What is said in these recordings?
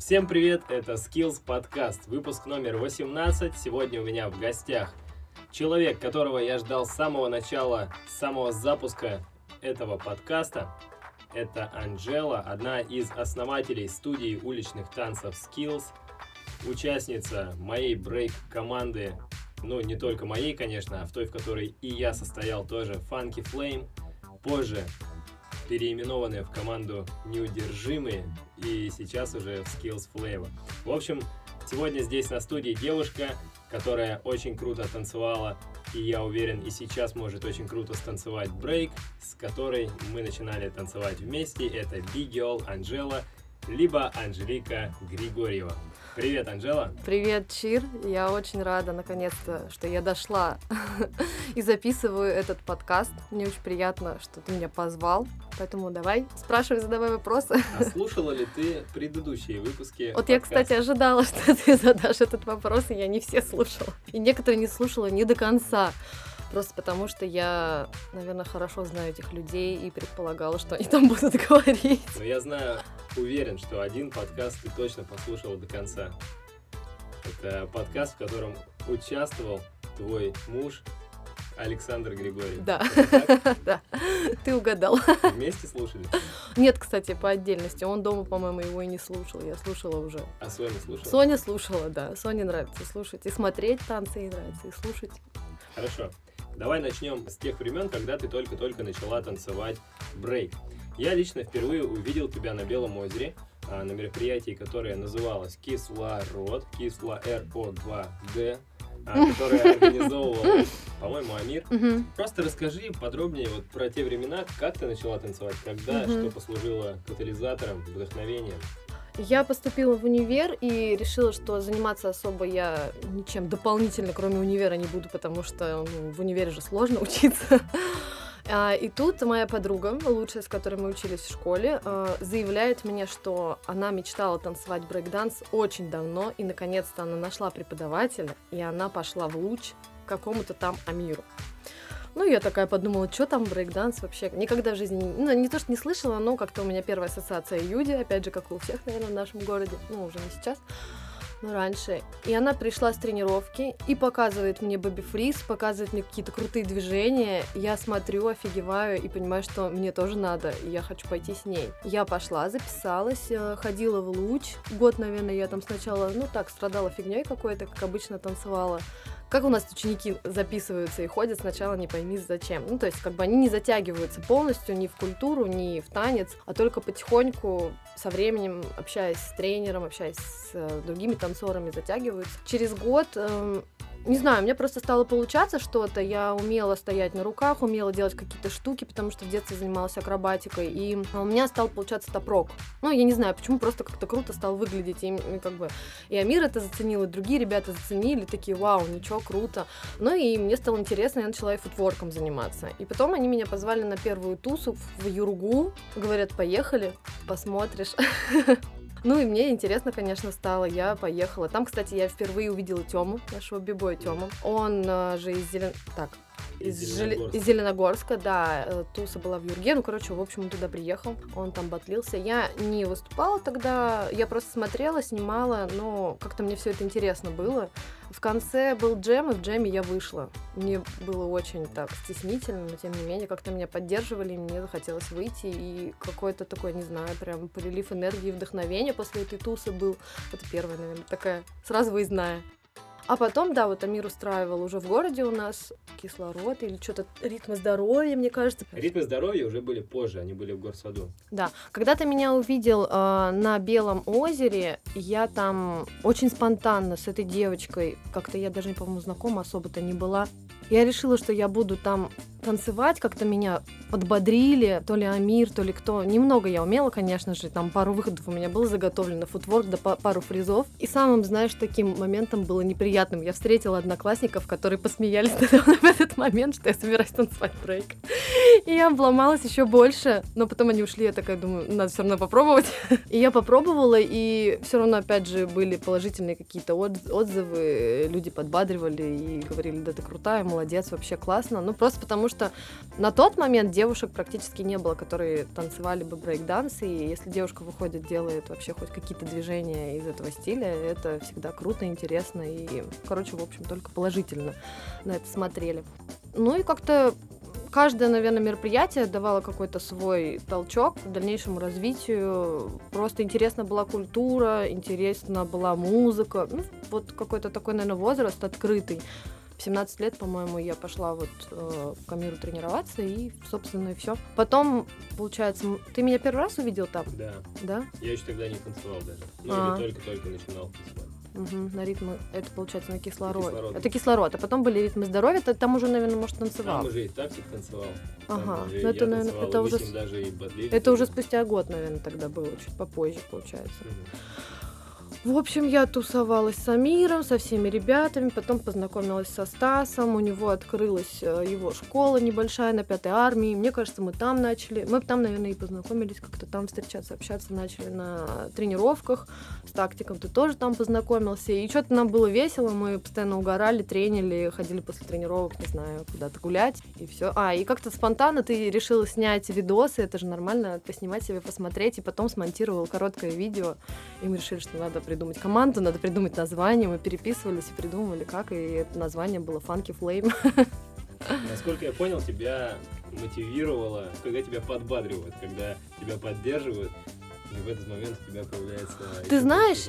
Всем привет, это Skills Podcast, выпуск номер 18. Сегодня у меня в гостях человек, которого я ждал с самого начала, с самого запуска этого подкаста. Это Анжела, одна из основателей студии уличных танцев Skills, участница моей брейк-команды, ну не только моей, конечно, а в той, в которой и я состоял тоже, Funky Flame. Позже переименованные в команду Неудержимые и сейчас уже в Skills Flavor. В общем, сегодня здесь на студии девушка, которая очень круто танцевала, и я уверен, и сейчас может очень круто станцевать брейк, с которой мы начинали танцевать вместе. Это Big Girl Анжела, либо Анжелика Григорьева. Привет, Анжела. Привет, Чир. Я очень рада, наконец-то, что я дошла и записываю этот подкаст. Мне очень приятно, что ты меня позвал. Поэтому давай, спрашивай, задавай вопросы. А слушала ли ты предыдущие выпуски? Вот я, кстати, ожидала, что ты задашь этот вопрос, и я не все слушала. И некоторые не слушала не до конца. Просто потому, что я, наверное, хорошо знаю этих людей и предполагала, что они там будут говорить. Но я знаю, уверен, что один подкаст ты точно послушала до конца. Это подкаст, в котором участвовал твой муж Александр Григорьев. Да, да, ты угадал. Вместе слушали? Нет, кстати, по отдельности. Он дома, по-моему, его и не слушал. Я слушала уже. А Соня слушала? Соня слушала, да. Соне нравится слушать. И смотреть танцы ей нравится, и слушать. Хорошо. Давай начнем с тех времен, когда ты только-только начала танцевать брейк. Я лично впервые увидел тебя на Белом озере, а, на мероприятии, которое называлось Кислород, Кисло РО2Д, а, которое организовывал, по-моему, Амир. Просто расскажи подробнее вот про те времена, как ты начала танцевать, когда, что послужило катализатором, вдохновением. Я поступила в универ и решила, что заниматься особо я ничем дополнительно, кроме универа, не буду, потому что ну, в универе же сложно учиться. А, и тут моя подруга, лучшая, с которой мы учились в школе, а, заявляет мне, что она мечтала танцевать брейкданс очень давно, и наконец-то она нашла преподавателя, и она пошла в луч к какому-то там Амиру. Ну, я такая подумала, что там брейкданс вообще? Никогда в жизни, ну, не то, что не слышала, но как-то у меня первая ассоциация Юди, опять же, как и у всех, наверное, в нашем городе, ну, уже не сейчас, раньше. И она пришла с тренировки и показывает мне Бэби Фриз, показывает мне какие-то крутые движения. Я смотрю, офигеваю и понимаю, что мне тоже надо, и я хочу пойти с ней. Я пошла, записалась, э, ходила в луч. Год, наверное, я там сначала, ну так, страдала фигней какой-то, как обычно танцевала. Как у нас ученики записываются и ходят сначала не пойми зачем. Ну, то есть, как бы они не затягиваются полностью ни в культуру, ни в танец, а только потихоньку со временем, общаясь с тренером, общаясь с э, другими танцорами, затягиваются. Через год э, не знаю, мне просто стало получаться что-то. Я умела стоять на руках, умела делать какие-то штуки, потому что в детстве занималась акробатикой. И у меня стал получаться топрок. Ну, я не знаю, почему, просто как-то круто стал выглядеть. И, и как бы и Амир это заценил, и другие ребята заценили, такие, вау, ничего, круто. Ну и мне стало интересно, я начала и футворком заниматься. И потом они меня позвали на первую тусу в Юргу. Говорят, поехали, посмотришь. Ну и мне интересно, конечно, стало. Я поехала. Там, кстати, я впервые увидела Тему, нашего бибоя Тему. Он э, же из Зелен... Так, из, Зеленогорска. из Зеленогорска, да. Э, туса была в Юрге. Ну, короче, в общем, он туда приехал. Он там батлился. Я не выступала тогда, я просто смотрела, снимала, но как-то мне все это интересно было. В конце был джем, и в джеме я вышла. Мне было очень так стеснительно, но тем не менее как-то меня поддерживали, и мне захотелось выйти, и какой-то такой, не знаю, прям прилив энергии и вдохновения после этой тусы был. Это первая, наверное, такая сразу выездная. А потом, да, вот Амир устраивал уже в городе у нас кислород или что-то ритмы здоровья, мне кажется. Ритмы здоровья уже были позже, они были в горсаду. Да. Когда ты меня увидел э, на Белом озере, я там очень спонтанно с этой девочкой, как-то я даже, по-моему, знакома особо-то не была. Я решила, что я буду там танцевать, как-то меня подбодрили, то ли Амир, то ли кто. Немного я умела, конечно же, там пару выходов у меня было заготовлено, футворк, да пару фризов. И самым, знаешь, таким моментом было неприятным. Я встретила одноклассников, которые посмеялись в этот момент, что я собираюсь танцевать брейк. И я обломалась еще больше, но потом они ушли, я такая думаю, надо все равно попробовать. И я попробовала, и все равно, опять же, были положительные какие-то отзывы, люди подбадривали и говорили, да ты крутая, молодец, вообще классно. Ну, просто потому что на тот момент девушек практически не было, которые танцевали бы брейк-данс, и если девушка выходит, делает вообще хоть какие-то движения из этого стиля, это всегда круто, интересно, и, короче, в общем, только положительно на это смотрели. Ну и как-то каждое, наверное, мероприятие давало какой-то свой толчок к дальнейшему развитию. Просто интересна была культура, интересна была музыка. Ну, вот какой-то такой, наверное, возраст открытый. В 17 лет, по-моему, я пошла вот э, к Амиру тренироваться, и, собственно, и все. Потом, получается, ты меня первый раз увидел там? Да. Да? Я еще тогда не танцевал даже. Ну, А. или только-только начинал танцевать. Мгм, на ритмы, это получается на кислород. кислород. Это кислород, а потом были ритмы здоровья, ты там уже, наверное, может, танцевал. Там уже и тактик танцевал. Ага, ну это, наверное, это уже, даже и это уже спустя год, наверное, тогда было, чуть попозже, получается. В общем, я тусовалась с Амиром, со всеми ребятами, потом познакомилась со Стасом, у него открылась э, его школа небольшая на пятой армии. Мне кажется, мы там начали, мы там, наверное, и познакомились, как-то там встречаться, общаться начали на тренировках. С тактиком ты тоже там познакомился. И что-то нам было весело, мы постоянно угорали, тренили, ходили после тренировок, не знаю, куда-то гулять, и все. А, и как-то спонтанно ты решила снять видосы, это же нормально, поснимать себе, посмотреть, и потом смонтировал короткое видео, и мы решили, что надо придумать команду, надо придумать название. Мы переписывались и придумывали, как. И это название было Funky Flame. Насколько я понял, тебя мотивировало, когда тебя подбадривают, когда тебя поддерживают, и в этот момент у тебя появляется... Ты знаешь.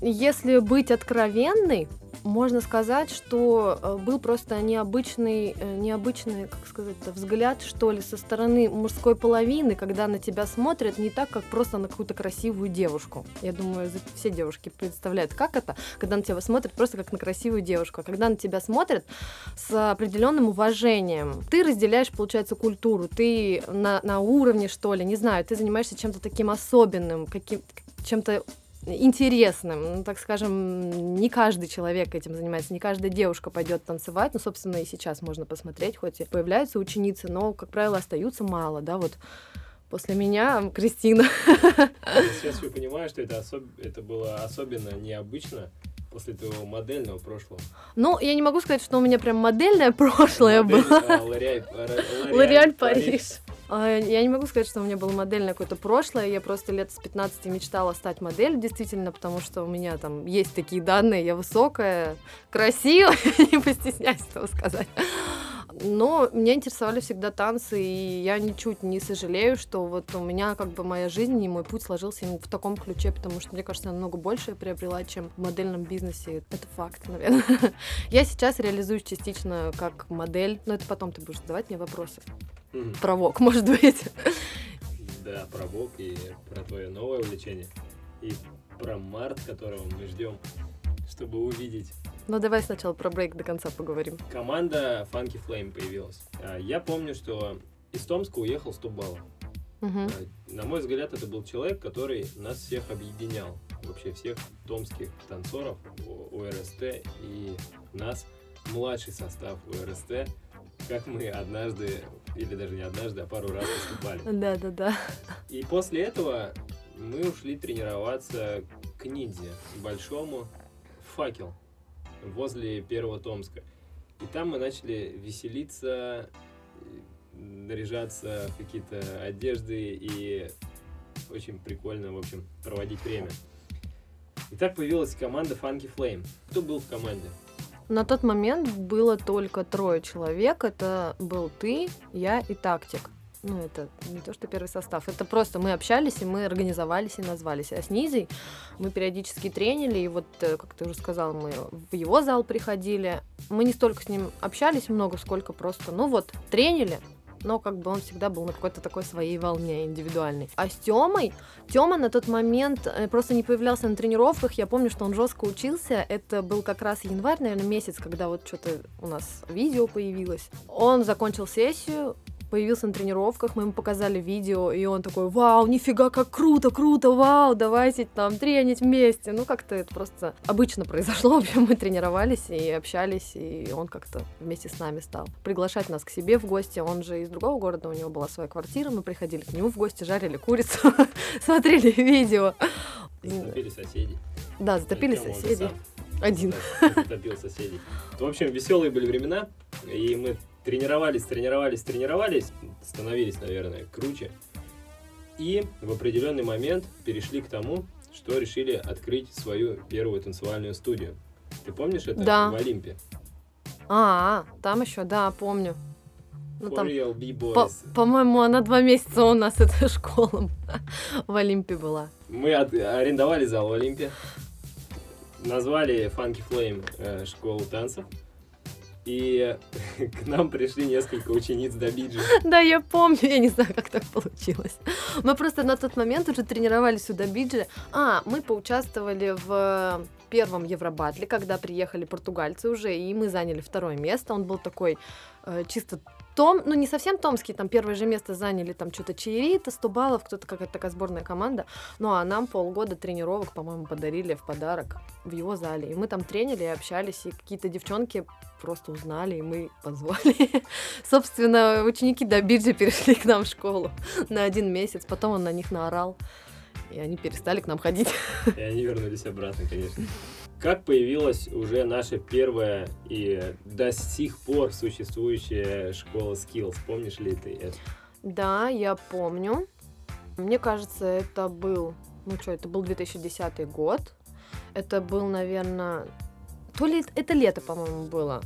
Если быть откровенной, можно сказать, что э, был просто необычный, э, необычный, как сказать, взгляд, что ли, со стороны мужской половины, когда на тебя смотрят не так, как просто на какую-то красивую девушку. Я думаю, все девушки представляют, как это, когда на тебя смотрят просто как на красивую девушку, а когда на тебя смотрят с определенным уважением. Ты разделяешь, получается, культуру, ты на, на уровне, что ли, не знаю, ты занимаешься чем-то таким особенным, каким, чем-то интересным. Ну, так скажем, не каждый человек этим занимается, не каждая девушка пойдет танцевать. Ну, собственно, и сейчас можно посмотреть, хоть и появляются ученицы, но, как правило, остаются мало, да, вот после меня Кристина. Сейчас я понимаю, что это, особ- это было особенно необычно после твоего модельного прошлого. Ну, я не могу сказать, что у меня прям модельное прошлое Модель, было. а, Лореаль Париж. А, Я не могу сказать, что у меня было модельное какое-то прошлое. Я просто лет с 15 мечтала стать моделью, действительно, потому что у меня там есть такие данные. Я высокая, красивая, не постесняюсь этого сказать. Но меня интересовали всегда танцы, и я ничуть не сожалею, что вот у меня как бы моя жизнь и мой путь сложился именно в таком ключе, потому что, мне кажется, я намного больше приобрела, чем в модельном бизнесе. Это факт, наверное. Я сейчас реализуюсь частично как модель, но это потом ты будешь задавать мне вопросы. Мгм. Про ВОК, может быть. Да, про Бог и про твое новое увлечение. И про март, которого мы ждем, чтобы увидеть. Ну, давай сначала про брейк до конца поговорим. Команда Funky Flame появилась. А, Я помню, что из Томска уехал 100 баллов. А, На мой взгляд, это был человек, который нас всех объединял. Вообще всех томских танцоров УРСТ и нас, младший состав УРСТ, как мы однажды, или даже не однажды, а пару раз выступали. Да-да-да. И после этого мы ушли тренироваться к ниндзе, большому, факел, возле первого Томска. И там мы начали веселиться, наряжаться в какие-то одежды и очень прикольно, в общем, проводить время. И так появилась команда Funky Flame. Кто был в команде? На тот момент было только трое человек. Это был ты, я и тактик. Ну, это не то, что первый состав. Это просто мы общались, и мы организовались и назвались. А с Низой мы периодически тренили, и вот, э, как ты уже сказал, мы в его зал приходили. Мы не столько с ним общались много, сколько просто, ну вот, тренили, но как бы он всегда был на какой-то такой своей волне индивидуальной. А с Тёмой, Тёма на тот момент э, просто не появлялся на тренировках. Я помню, что он жестко учился. Это был как раз январь, наверное, месяц, когда вот что-то у нас видео появилось. Он закончил сессию, появился на тренировках, мы ему показали видео, и он такой, вау, нифига, как круто, круто, вау, давайте там тренить вместе. Ну, как-то это просто обычно произошло. В общем, мы тренировались и общались, и он как-то вместе с нами стал приглашать нас к себе в гости. Он же из другого города, у него была своя квартира, мы приходили к нему в гости, жарили курицу, смотрели видео. Затопили соседи. Да, затопили сам Один. за- Затопил соседей. В общем, веселые были времена, и мы тренировались, тренировались, тренировались, становились, наверное, круче. И в определенный момент перешли к тому, что решили открыть свою первую танцевальную студию. Ты помнишь это Да. в Олимпе? А, там еще, да, помню. Ну, For там, по- по-моему, она два месяца у нас, эта школа, в Олимпе была. Мы от- арендовали зал в Олимпе, назвали Funky Flame э, школу танцев, и к нам пришли несколько учениц до биджи. Да, я помню, я не знаю, как так получилось. Мы просто на тот момент уже тренировались сюда биджи. А, мы поучаствовали в первом Евробатле, когда приехали португальцы уже, и мы заняли второе место. Он был такой э, чисто том, ну не совсем томский, там первое же место заняли там что-то Чаирита, 100 баллов, кто-то какая-то такая сборная команда. Ну а нам полгода тренировок, по-моему, подарили в подарок в его зале. И мы там тренили и общались, и какие-то девчонки просто узнали, и мы позвали. Собственно, ученики до биджи перешли к нам в школу на один месяц, потом он на них наорал, и они перестали к нам ходить. И они вернулись обратно, конечно. Как появилась уже наша первая и до сих пор существующая школа Skills? Помнишь ли ты это? Да, я помню. Мне кажется, это был, ну что, это был 2010 год. Это был, наверное, то ли это лето, по-моему, было.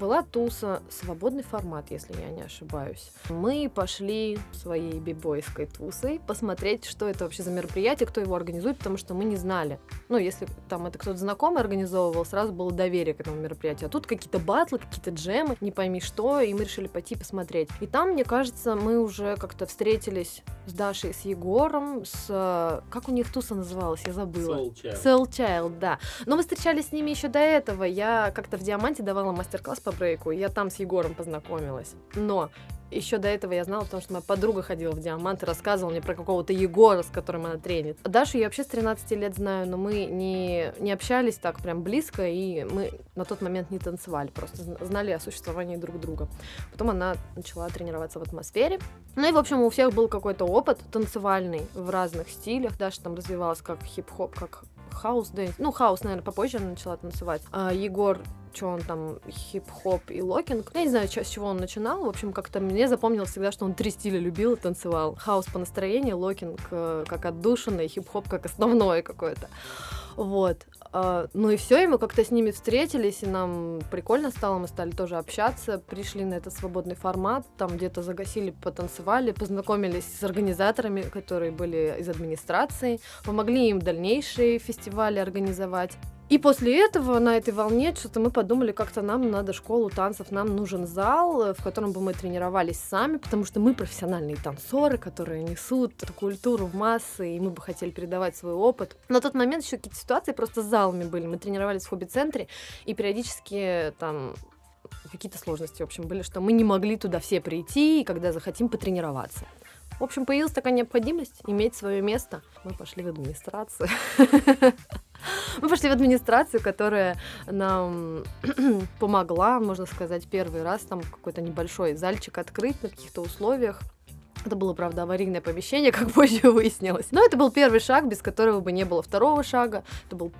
Была туса «Свободный формат», если я не ошибаюсь. Мы пошли своей бибойской тусой посмотреть, что это вообще за мероприятие, кто его организует, потому что мы не знали. Ну, если там это кто-то знакомый организовывал, сразу было доверие к этому мероприятию. А тут какие-то батлы, какие-то джемы, не пойми что, и мы решили пойти посмотреть. И там, мне кажется, мы уже как-то встретились с Дашей, с Егором, с... Как у них туса называлась? Я забыла. Soul Child. Soul Child, да. Но мы встречались с ними еще до этого. Я как-то в Диаманте давала мастер-класс по брейку, я там с Егором познакомилась. Но еще до этого я знала, потому что моя подруга ходила в Диамант и рассказывала мне про какого-то Егора, с которым она тренит. Дашу я вообще с 13 лет знаю, но мы не, не общались так прям близко, и мы на тот момент не танцевали, просто зн- знали о существовании друг друга. Потом она начала тренироваться в атмосфере. Ну и, в общем, у всех был какой-то опыт танцевальный в разных стилях. Даша там развивалась как хип-хоп, как house dance. Ну, хаус, наверное, попозже она начала танцевать. А Егор что он там, хип-хоп и locking. Я не знаю, с чего он начинал. В общем, как-то мне запомнилось всегда, что он три стиля любил и танцевал. Хаус по настроению, locking э, как отдушина, и хип-хоп как основное какое-то. Вот. А, ну и все, и мы как-то с ними встретились, и нам прикольно стало, мы стали тоже общаться, пришли на этот свободный формат, там где-то загасили, потанцевали, познакомились с организаторами, которые были из администрации, помогли им дальнейшие фестивали организовать. И после этого на этой волне что-то мы подумали, как-то нам надо школу танцев, нам нужен зал, э, в котором бы мы тренировались сами, потому что мы профессиональные танцоры, которые несут эту культуру в массы, и мы бы хотели передавать свой опыт. На тот момент еще какие-то ситуации просто с залами были. Мы тренировались в хобби-центре, и периодически там какие-то сложности, в общем, были, что мы не могли туда все прийти, и когда захотим потренироваться. В общем, появилась такая необходимость иметь свое место. Мы пошли в администрацию. Мы пошли в администрацию, которая нам помогла, можно сказать, первый раз там какой-то небольшой зальчик открыть на каких-то условиях. Это было, правда, аварийное помещение, как позже выяснилось. Но это был первый шаг, без которого бы не было второго шага. Это был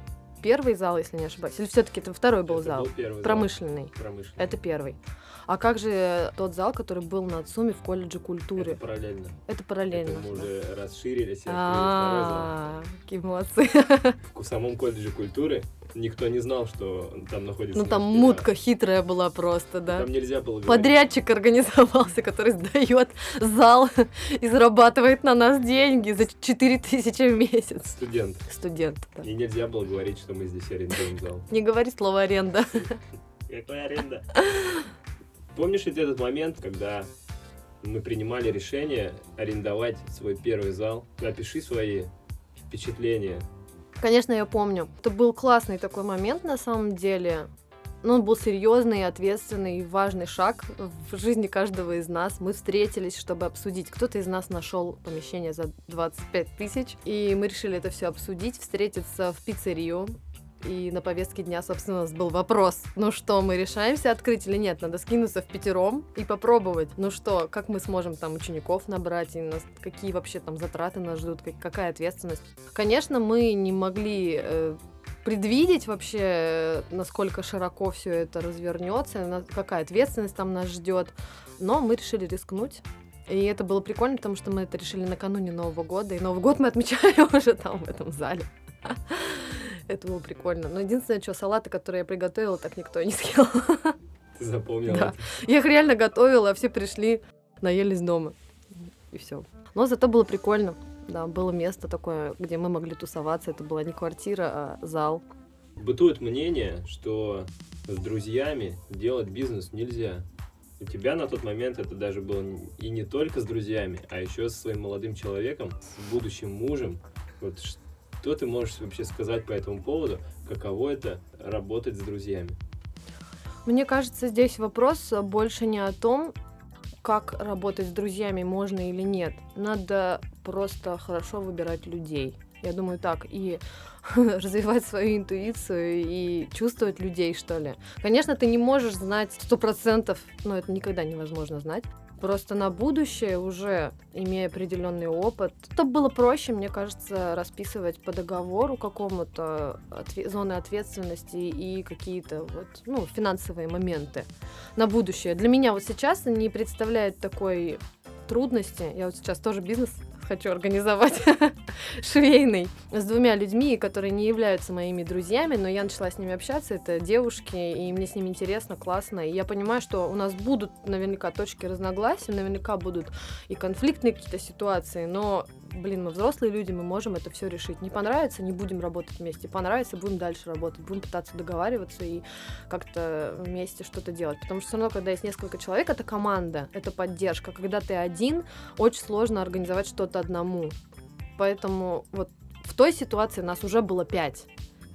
первый зал, если не ошибаюсь. Или все-таки это второй был Это зал? был первый зал. Промышленный. Промышленный. Это первый. А как же тот зал, который был на ЦУМе в колледже культуры? Это параллельно. Это параллельно. Это мы уже расширились А, какие молодцы. В самом колледже культуры никто не знал, что там находится Ну там мутка хитрая была просто, да. Там нельзя было. Подрядчик организовался, который сдает зал и зарабатывает на нас деньги за 4000 в месяц. Студент. Студент, да. И нельзя было говорить, что мы здесь арендуем зал. Не говори слово аренда. Какая аренда? Помнишь ли ты этот момент, когда мы принимали решение арендовать свой первый зал? Опиши свои впечатления. Конечно, я помню. Это был классный такой момент на самом деле. Но он был серьезный, ответственный и важный шаг в жизни каждого из нас. Мы встретились, чтобы обсудить. Кто-то из нас нашел помещение за 25 тысяч, и мы решили это все обсудить, встретиться в пиццерию. И на повестке дня, собственно, у нас был вопрос. Ну что, мы решаемся открыть или нет? Надо скинуться в пятером и попробовать. Ну что, как мы сможем там учеников набрать? И нас, какие вообще там затраты нас ждут? как- какая ответственность? Конечно, мы не могли э, предвидеть вообще, насколько широко все это развернется, какая ответственность там нас ждет. Но мы решили рискнуть. И это было прикольно, потому что мы это решили накануне Нового года. И Новый год мы отмечали уже там, в этом зале. Это было прикольно. Но единственное, что салаты, которые я приготовила, так никто не съел. Ты запомнила? Да. Я их реально готовила, а все пришли, наелись дома. И все. Но зато было прикольно. Да, было место такое, где мы могли тусоваться. Это была не квартира, а зал. Бытует мнение, что с друзьями делать бизнес нельзя. У тебя на тот момент это даже было и не только с друзьями, а еще со своим молодым человеком, с будущим мужем. Вот что ты можешь вообще сказать по этому поводу? Каково это работать с друзьями? Мне кажется, здесь вопрос больше не о том, как работать с друзьями можно или нет. Надо просто хорошо выбирать людей. Я думаю так. И развивать свою интуицию и чувствовать людей, что ли. Конечно, ты не можешь знать сто процентов, но это никогда невозможно знать. Просто на будущее уже, имея определенный опыт, то было проще, мне кажется, расписывать по договору какому-то отве- зоны ответственности и какие-то вот, ну, финансовые моменты на будущее. Для меня вот сейчас не представляет такой трудности. Я вот сейчас тоже бизнес хочу организовать швейный с двумя людьми, которые не являются моими друзьями, но я начала с ними общаться, это девушки, и мне с ними интересно, классно, и я понимаю, что у нас будут наверняка точки разногласия, наверняка будут и конфликтные какие-то ситуации, но блин, мы взрослые люди, мы можем это все решить. Не понравится, не будем работать вместе. Понравится, будем дальше работать, будем пытаться договариваться и как-то вместе что-то делать. Потому что все равно, когда есть несколько человек, это команда, это поддержка. Когда ты один, очень сложно организовать что-то одному. Поэтому вот в той ситуации нас уже было пять.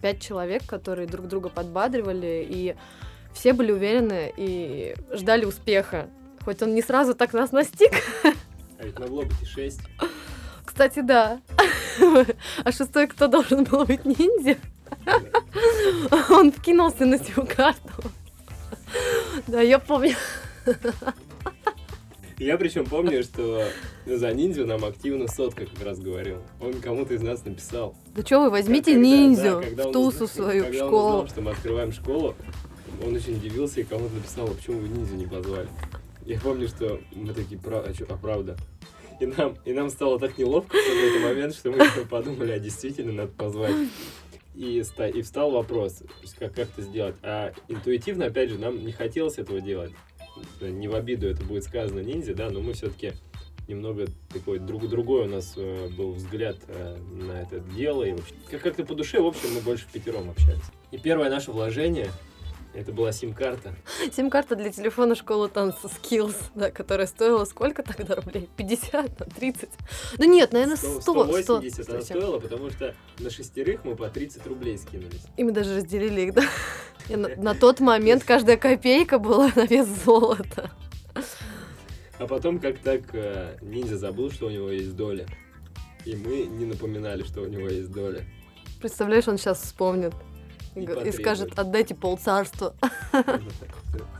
Пять человек, которые друг друга подбадривали, и все были уверены и ждали успеха. Хоть он не сразу так нас настиг. А ведь могло быть шесть. Кстати, да. А шестой кто должен был быть ниндзя? Он вкинулся на сим карту. Да, я помню. Я причем помню, что за ниндзю нам активно сотка как раз говорил. Он кому-то из нас написал. Да что вы, возьмите когда, ниндзю да, в тусу свою, когда в школу. Он узнал, что мы открываем школу, он очень удивился и кому-то написал, а почему вы ниндзю не позвали. Я помню, что мы такие, а, что, а правда? И нам, и нам стало так неловко в какой-то момент, что мы подумали, а действительно надо позвать. И, и встал вопрос, как, как это сделать. А интуитивно, опять же, нам не хотелось этого делать. Не в обиду это будет сказано ниндзя, да, но мы все-таки немного такой друг, другой у нас э, был взгляд э, на это дело. И вообще, как- как-то по душе, в общем, мы больше в пятером общались. И первое наше вложение это была сим-карта. Сим-карта для телефона школы танца Skills, да, которая стоила сколько тогда рублей? 50, 30? Да нет, наверное, 100. 180 100, она стоила, потому что на шестерых мы по 30 рублей скинулись. И мы даже разделили их, да? И на, на тот момент каждая копейка была на вес золота. А потом как так э, ниндзя забыл, что у него есть доля. И мы не напоминали, что у него есть доля. Представляешь, он сейчас вспомнит. И, и скажет, отдайте полцарства.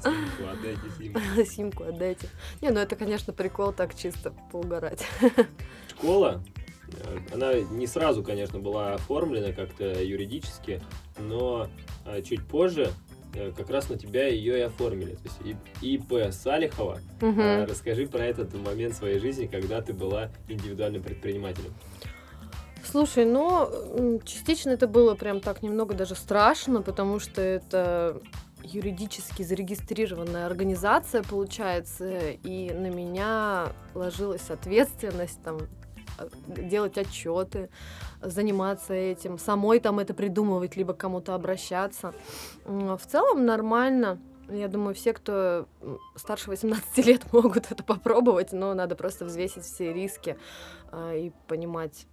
Симку отдайте, симку. Симку отдайте. Не, ну это, конечно, прикол так чисто поугарать. Школа, э, она не сразу, конечно, была оформлена как-то юридически, но э, чуть позже э, как раз на тебя ее и оформили. То есть ИП Салихова. Угу. Расскажи про этот момент своей жизни, когда ты была индивидуальным предпринимателем. Слушай, ну, частично это было прям так немного даже страшно, потому что это юридически зарегистрированная организация, получается, и на меня ложилась ответственность там а, делать отчеты, заниматься этим, самой там это придумывать, либо кому-то обращаться. В целом нормально. Я думаю, все, кто старше 18 лет, могут это попробовать, но надо просто взвесить все риски а, и понимать,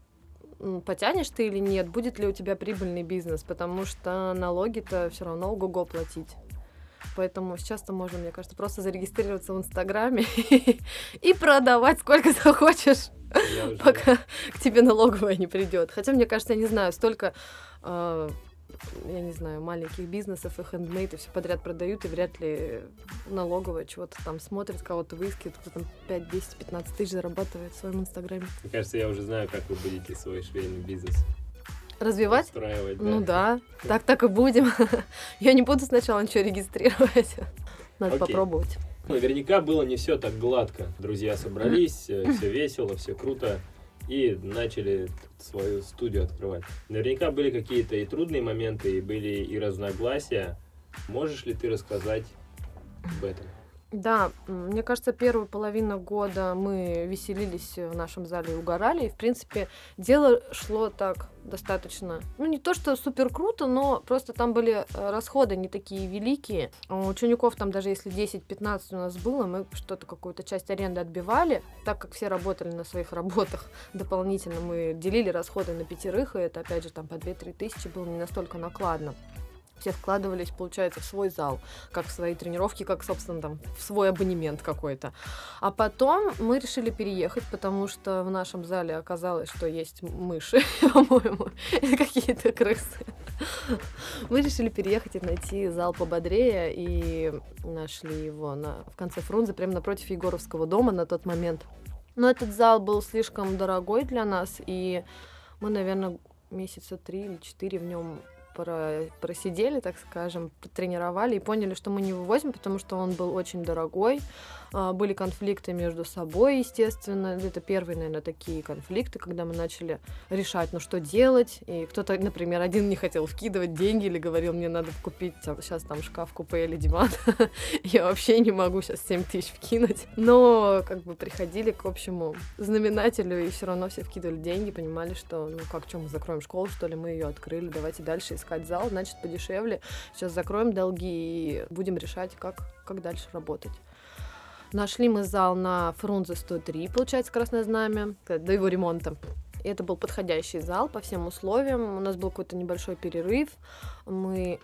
потянешь ты или нет, будет ли у тебя прибыльный бизнес, потому что налоги-то все равно ого-го платить. Поэтому сейчас-то можно, мне кажется, просто зарегистрироваться в Инстаграме и продавать сколько захочешь, пока к тебе налоговая не придет. Хотя, мне кажется, я не знаю, столько а, я не знаю, маленьких бизнесов и хендмейд, и все подряд продают, и вряд ли налоговая чего-то там смотрит, кого-то выискивает, кто там 5, 10, 15 тысяч зарабатывает в своем инстаграме. Мне кажется, я уже знаю, как вы будете свой швейный бизнес. Развивать? устраивать. Ну да, так так и будем. Я не буду сначала ничего регистрировать. Надо Окей. попробовать. Наверняка было не все так гладко. Друзья собрались, все весело, все круто. И начали свою студию открывать. Наверняка были какие-то и трудные моменты, и были и разногласия. Можешь ли ты рассказать об этом? Да, мне кажется, первую половину года мы веселились в нашем зале и угорали. И, в принципе, дело шло так достаточно. Ну, не то, что супер круто, но просто там были э, расходы не такие великие. А У учеников там даже если 10-15 у нас было, мы что-то, какую-то часть аренды отбивали, так как все работали на своих работах дополнительно. Мы делили расходы на пятерых, и это, опять же, там по 2-3 тысячи было не настолько накладно. Все вкладывались, получается, в свой зал, как в свои тренировки, как, собственно, там, в свой абонемент какой-то. А потом мы решили переехать, потому что в нашем зале оказалось, что есть мыши, по-моему, какие-то крысы. Мы решили переехать и найти зал пободрее, и нашли его на, в конце Фрунзе, прямо напротив Егоровского дома на тот момент. Но этот зал был слишком дорогой для нас, и мы, наверное, месяца три или четыре в нем просидели, так скажем, тренировали и поняли, что мы не вывозим, потому что он был очень дорогой. А, Были конфликты между собой, естественно. Это первые, наверное, такие конфликты, когда мы начали решать, ну что делать. И кто-то, например, один не хотел вкидывать деньги или говорил, мне надо купить сейчас там шкаф, купе или диван. Я вообще не могу сейчас 7 тысяч вкинуть. Но как бы приходили к общему знаменателю и все равно все вкидывали деньги, понимали, что ну как, что мы закроем школу, что ли, мы ее открыли, давайте дальше искать зал, значит подешевле. Сейчас закроем долги и будем решать, как, как дальше работать. Нашли мы зал на Фрунзе 103, получается, Красное Знамя, до его ремонта. И это был подходящий зал по всем условиям. У нас был какой-то небольшой перерыв. Мы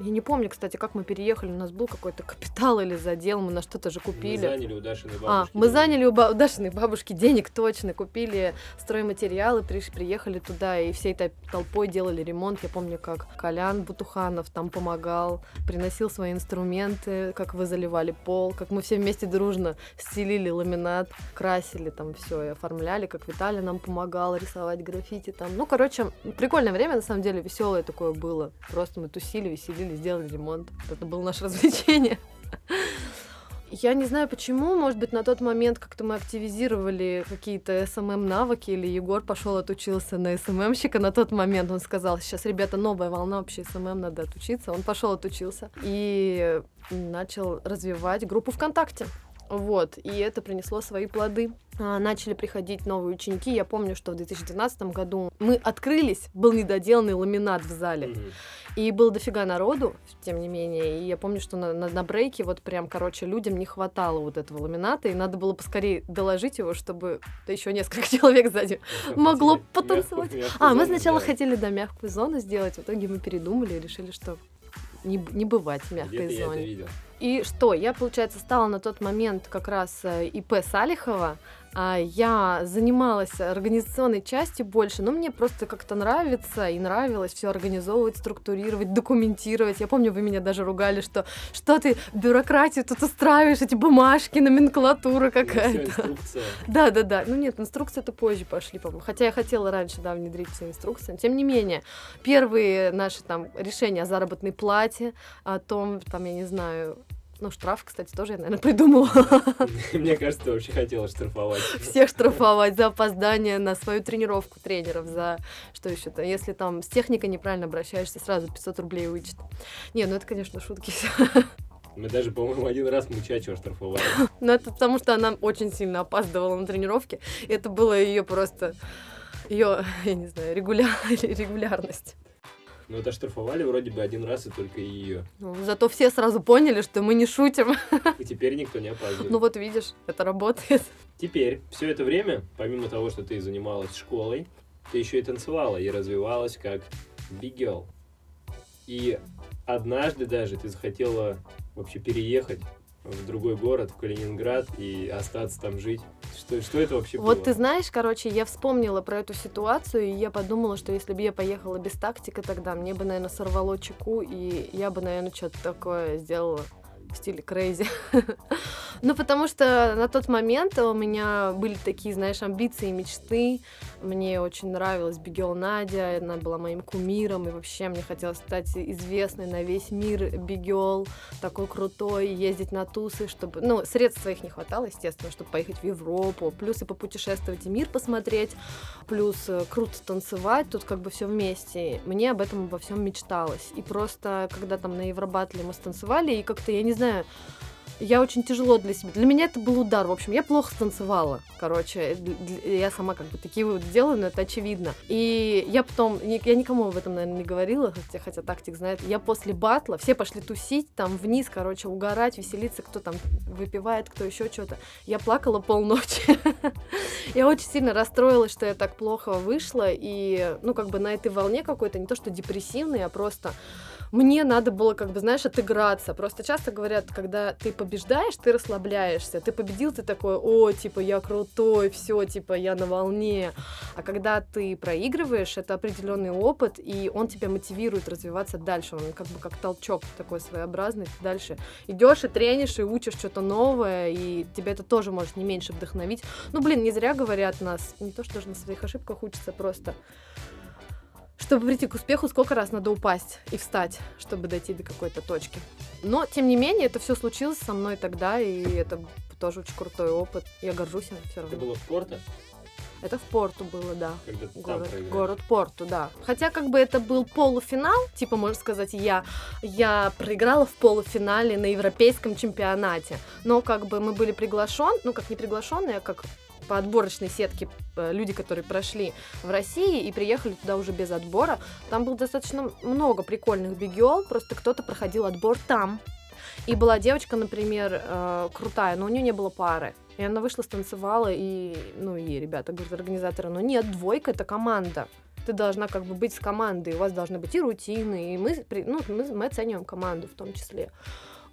я не помню, кстати, как мы переехали. У нас был какой-то капитал или задел, мы на что-то же купили. Мы заняли у Дашиной бабушки. А, мы заняли у, ба- у Дашиной бабушки денег точно, купили стройматериалы, приш- приехали туда и всей этой толпой делали ремонт. Я помню, как Колян Бутуханов там помогал, приносил свои инструменты, как вы заливали пол, как мы все вместе дружно стелили ламинат, красили там все и оформляли, как Виталий нам помогал рисовать граффити там. Ну, короче, прикольное время, на самом деле, веселое такое было. Просто мы тусили, веселились, сделали ремонт. Это было наше развлечение. Я не знаю почему, может быть, на тот момент как-то мы активизировали какие-то SMM навыки, или Егор пошел отучился на SMM щика на тот момент. Он сказал, сейчас, ребята, новая волна вообще SMM, надо отучиться. Он пошел отучился и начал развивать группу ВКонтакте. Вот, и это принесло свои плоды. А, начали приходить новые ученики. Я помню, что в 2012 году мы открылись, был недоделанный ламинат в зале. И было дофига народу, тем не менее. И я помню, что на, на, на брейке вот прям, короче, людям не хватало вот этого ламината, и надо было поскорее доложить его, чтобы да еще несколько человек сзади Что могло потанцевать. Мягкую- мягкую А, мы сначала сделать. хотели, да, мягкую зону сделать, в итоге мы передумали и решили, что не, не бывать в Где-то мягкой я это зоне. видел. И что, я, получается, стала на тот момент как раз э, ИП Салихова. А, Я занималась организационной частью больше, но мне просто как-то нравится и нравилось все организовывать, структурировать, документировать. Я помню, вы меня даже ругали, что что ты бюрократию тут устраиваешь, эти бумажки, номенклатура какая-то. Да, да, да. Ну нет, инструкции это позже пошли, по-моему. Хотя я хотела раньше, да, внедрить все инструкции. Тем не менее, первые наши там решения о заработной плате, о том, там, я не знаю, ну, штраф, кстати, тоже я, наверное, придумала. Мне кажется, ты вообще хотела штрафовать. Всех штрафовать за опоздание на свою тренировку тренеров, за что еще то Если там с техникой неправильно обращаешься, сразу 500 рублей вычет. Не, ну это, конечно, шутки. Мы даже, по-моему, один раз Мучачева штрафовали. Но это потому, что она очень сильно опаздывала на тренировки. И это было ее просто ее, я не знаю, регуля... регулярность. Ну, это штрафовали вроде бы один раз и только ее. Ну, зато все сразу поняли, что мы не шутим. И теперь никто не опаздывает. Ну вот видишь, это работает. Теперь, все это время, помимо того, что ты занималась школой, ты еще и танцевала и развивалась как big girl. И однажды даже ты захотела вообще переехать в другой город, в Калининград, и остаться там жить. Что, что это вообще было? Вот ты знаешь, короче, я вспомнила про эту ситуацию, и я подумала, что если бы я поехала без тактика тогда, мне бы, наверное, сорвало чеку, и я бы, наверное, что-то такое сделала в стиле crazy. ну, потому что на тот момент у меня были такие, знаешь, амбиции и мечты. Мне очень нравилась Бигел Надя, она была моим кумиром, и вообще мне хотелось стать известной на весь мир Бигел, такой крутой, ездить на тусы, чтобы... Ну, средств своих не хватало, естественно, чтобы поехать в Европу, плюс и попутешествовать и мир посмотреть, плюс э, круто танцевать, тут как бы все вместе. Мне об этом во всем мечталось. И просто, когда там на Евробатле мы станцевали, и как-то, я не знаю, я очень тяжело для себя. Для меня это был удар. В общем, я плохо станцевала. Короче, я сама как бы такие выводы делаю, но это очевидно. И я потом, я никому об этом, наверное, не говорила, хотя, хотя тактик знает. Я после батла, все пошли тусить, там вниз, короче, угорать, веселиться, кто там выпивает, кто еще что-то. Я плакала полночи. Я очень сильно расстроилась, что я так плохо вышла. И, ну, как бы на этой волне какой-то, не то что депрессивной, а просто мне надо было, как бы, знаешь, отыграться. Просто часто говорят, когда ты побеждаешь, ты расслабляешься. Ты победил, ты такой, о, типа, я крутой, все, типа, я на волне. А когда ты проигрываешь, это определенный опыт, и он тебя мотивирует развиваться дальше. Он как бы как толчок такой своеобразный. Ты дальше идешь и тренишь, и учишь что-то новое, и тебя это тоже может не меньше вдохновить. Ну, блин, не зря говорят нас, не то, что даже на своих ошибках учатся просто чтобы прийти к успеху, сколько раз надо упасть и встать, чтобы дойти до какой-то точки. Но, тем не менее, это все случилось со мной тогда, и это тоже очень крутой опыт. Я горжусь им все равно. Это было в Порто? Это в Порту было, да. Когда город, город Порту, да. Хотя как бы это был полуфинал, типа, можно сказать, я, я проиграла в полуфинале на европейском чемпионате. Но как бы мы были приглашены, ну как не приглашенные, а как по отборочной сетке э, люди, которые прошли в России и приехали туда уже без отбора. Там было достаточно много прикольных бигел, просто кто-то проходил отбор там. И была девочка, например, э, крутая, но у нее не было пары. И она вышла, станцевала, и, ну, и ребята говорят, организаторы, ну нет, двойка это команда. Ты должна как бы быть с командой, у вас должны быть и рутины, и мы, ну, мы, мы оцениваем команду в том числе.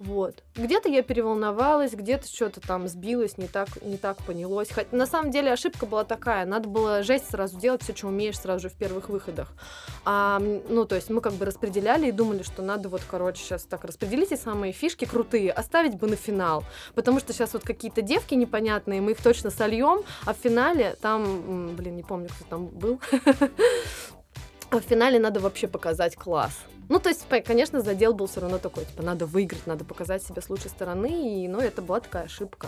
Вот. Где-то я переволновалась, где-то что-то там сбилось, не так, не так понялось. Хотя, на самом деле ошибка была такая, надо было жесть сразу делать все, что умеешь сразу же в первых выходах. А, ну, то есть мы как бы распределяли и думали, что надо вот, короче, сейчас так распределите самые фишки крутые, оставить бы на финал. Потому что сейчас вот какие-то девки непонятные, мы их точно сольем, а в финале там, блин, не помню, кто там был, а в финале надо вообще показать класс. Ну, то есть, конечно, задел был все равно такой, типа, надо выиграть, надо показать себя с лучшей стороны, и, ну, это была такая ошибка.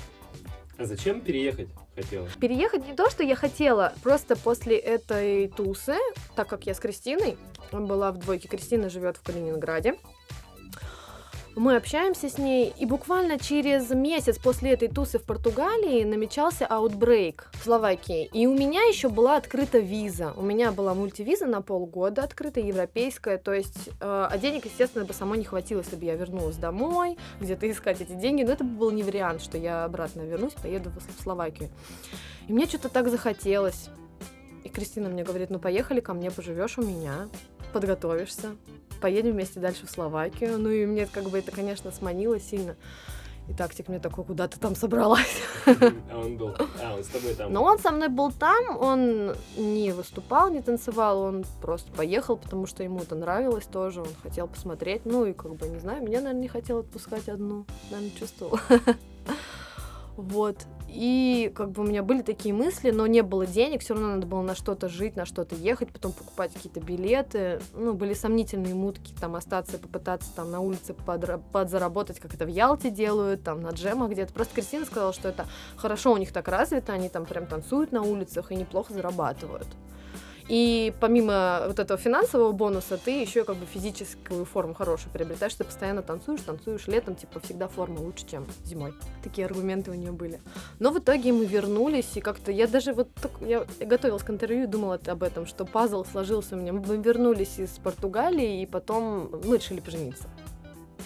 А зачем переехать хотела? Переехать не то, что я хотела, просто после этой тусы, так как я с Кристиной была в двойке, Кристина живет в Калининграде, мы общаемся с ней, и буквально через месяц после этой тусы в Португалии намечался аутбрейк в Словакии. И у меня еще была открыта виза. У меня была мультивиза на полгода открыта, европейская. То есть, э, а денег, естественно, бы самой не хватило, если бы я вернулась домой, где-то искать эти деньги. Но это был не вариант, что я обратно вернусь, поеду в Словакию. И мне что-то так захотелось. И Кристина мне говорит, ну поехали ко мне, поживешь у меня, подготовишься поедем вместе дальше в Словакию. Ну и мне как бы это, конечно, сманило сильно. И тактик мне такой, куда ты там собралась? А он был, а, он с тобой там? Но он со мной был там, он не выступал, не танцевал, он просто поехал, потому что ему это нравилось тоже, он хотел посмотреть, ну и как бы, не знаю, меня, наверное, не хотел отпускать одну, наверное, чувствовал. Вот. И как бы у меня были такие мысли, но не было денег, все равно надо было на что-то жить, на что-то ехать, потом покупать какие-то билеты. Ну, были сомнительные мутки, там остаться, попытаться там на улице подзаработать, как это в Ялте делают, там на джемах где-то. Просто Кристина сказала, что это хорошо у них так развито, они там прям танцуют на улицах и неплохо зарабатывают. И помимо вот этого финансового бонуса, ты еще как бы физическую форму хорошую приобретаешь, ты постоянно танцуешь, танцуешь летом, типа всегда форма лучше, чем зимой. Такие аргументы у нее были. Но в итоге мы вернулись, и как-то я даже вот я готовилась к интервью и думала об этом, что пазл сложился у меня. Мы вернулись из Португалии, и потом мы решили пожениться.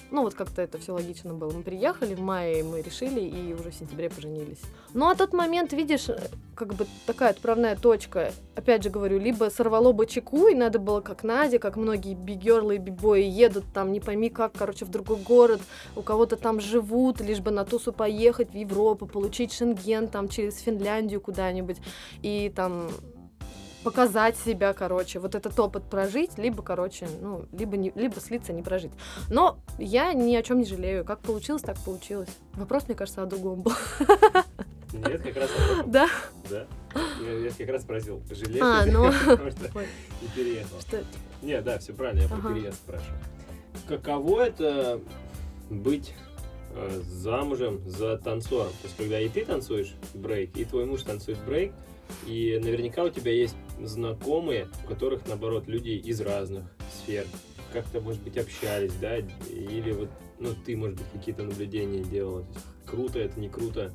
Ну, вот как-то это все логично было. Мы приехали в мае, мы решили, и уже в сентябре поженились. Ну, а тот момент, видишь, как бы такая отправная точка. Опять же говорю, либо сорвало бы чеку, и надо было, как Надя, как многие бигерлы и бибои едут там, не пойми как, короче, в другой город, у кого-то там живут, лишь бы на тусу поехать в Европу, получить шенген там через Финляндию куда-нибудь, и там показать себя, короче, вот этот опыт прожить, либо, короче, ну, либо, не, либо слиться, не прожить. Но я ни о чем не жалею. Как получилось, так получилось. Вопрос, мне кажется, о другом был. Нет, как раз. Да? Да. Я, я как раз спросил, жалеешь А, ну. потому что не переехал. Что? Не, да, все правильно, я про Ага. переезд спрашиваю. Каково это быть э, замужем за танцором? То есть, когда и ты танцуешь брейк, и твой муж танцует брейк, и наверняка у тебя есть знакомые, у которых, наоборот, люди из разных сфер. Как-то, может быть, общались, да? Или вот, ну, ты, может быть, какие-то наблюдения делала. Круто это, не круто.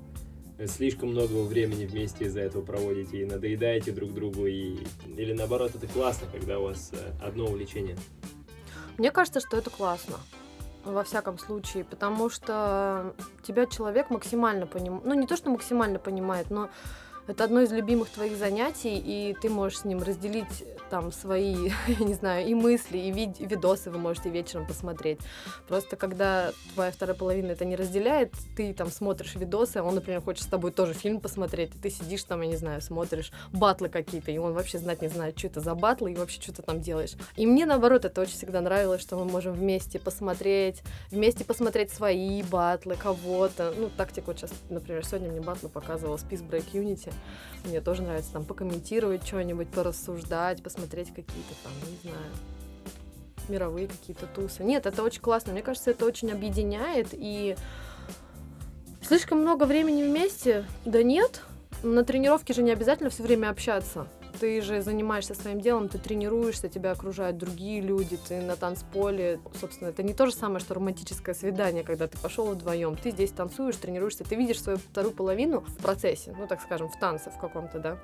Слишком много времени вместе из-за этого проводите и надоедаете друг другу, и... или наоборот, это классно, когда у вас э, одно увлечение. Мне кажется, что это классно. Во всяком случае, потому что тебя человек максимально понимает. Ну, не то, что максимально понимает, но это одно из любимых твоих занятий, и ты можешь с ним разделить там свои, я не знаю, и мысли, и вид- видосы вы можете вечером посмотреть. Просто когда твоя вторая половина это не разделяет, ты там смотришь видосы, а он, например, хочет с тобой тоже фильм посмотреть, и ты сидишь там, я не знаю, смотришь батлы какие-то, и он вообще знать не знает, что это за батлы, и вообще что ты там делаешь. И мне, наоборот, это очень всегда нравилось, что мы можем вместе посмотреть, вместе посмотреть свои батлы, кого-то. Ну, тактик вот сейчас, например, сегодня мне батлы показывал Спис Break Unity. Мне тоже нравится там покомментировать что-нибудь, порассуждать, посмотреть какие-то там, не знаю, мировые какие-то тусы. Нет, это очень классно. Мне кажется, это очень объединяет. И слишком много времени вместе? Да нет. На тренировке же не обязательно все время общаться. Ты же занимаешься своим делом, ты тренируешься, тебя окружают другие люди, ты на танцполе. Собственно, это не то же самое, что романтическое свидание, когда ты пошел вдвоем. Ты здесь танцуешь, тренируешься, ты видишь свою вторую половину в процессе, ну, так скажем, в танце в каком-то, да.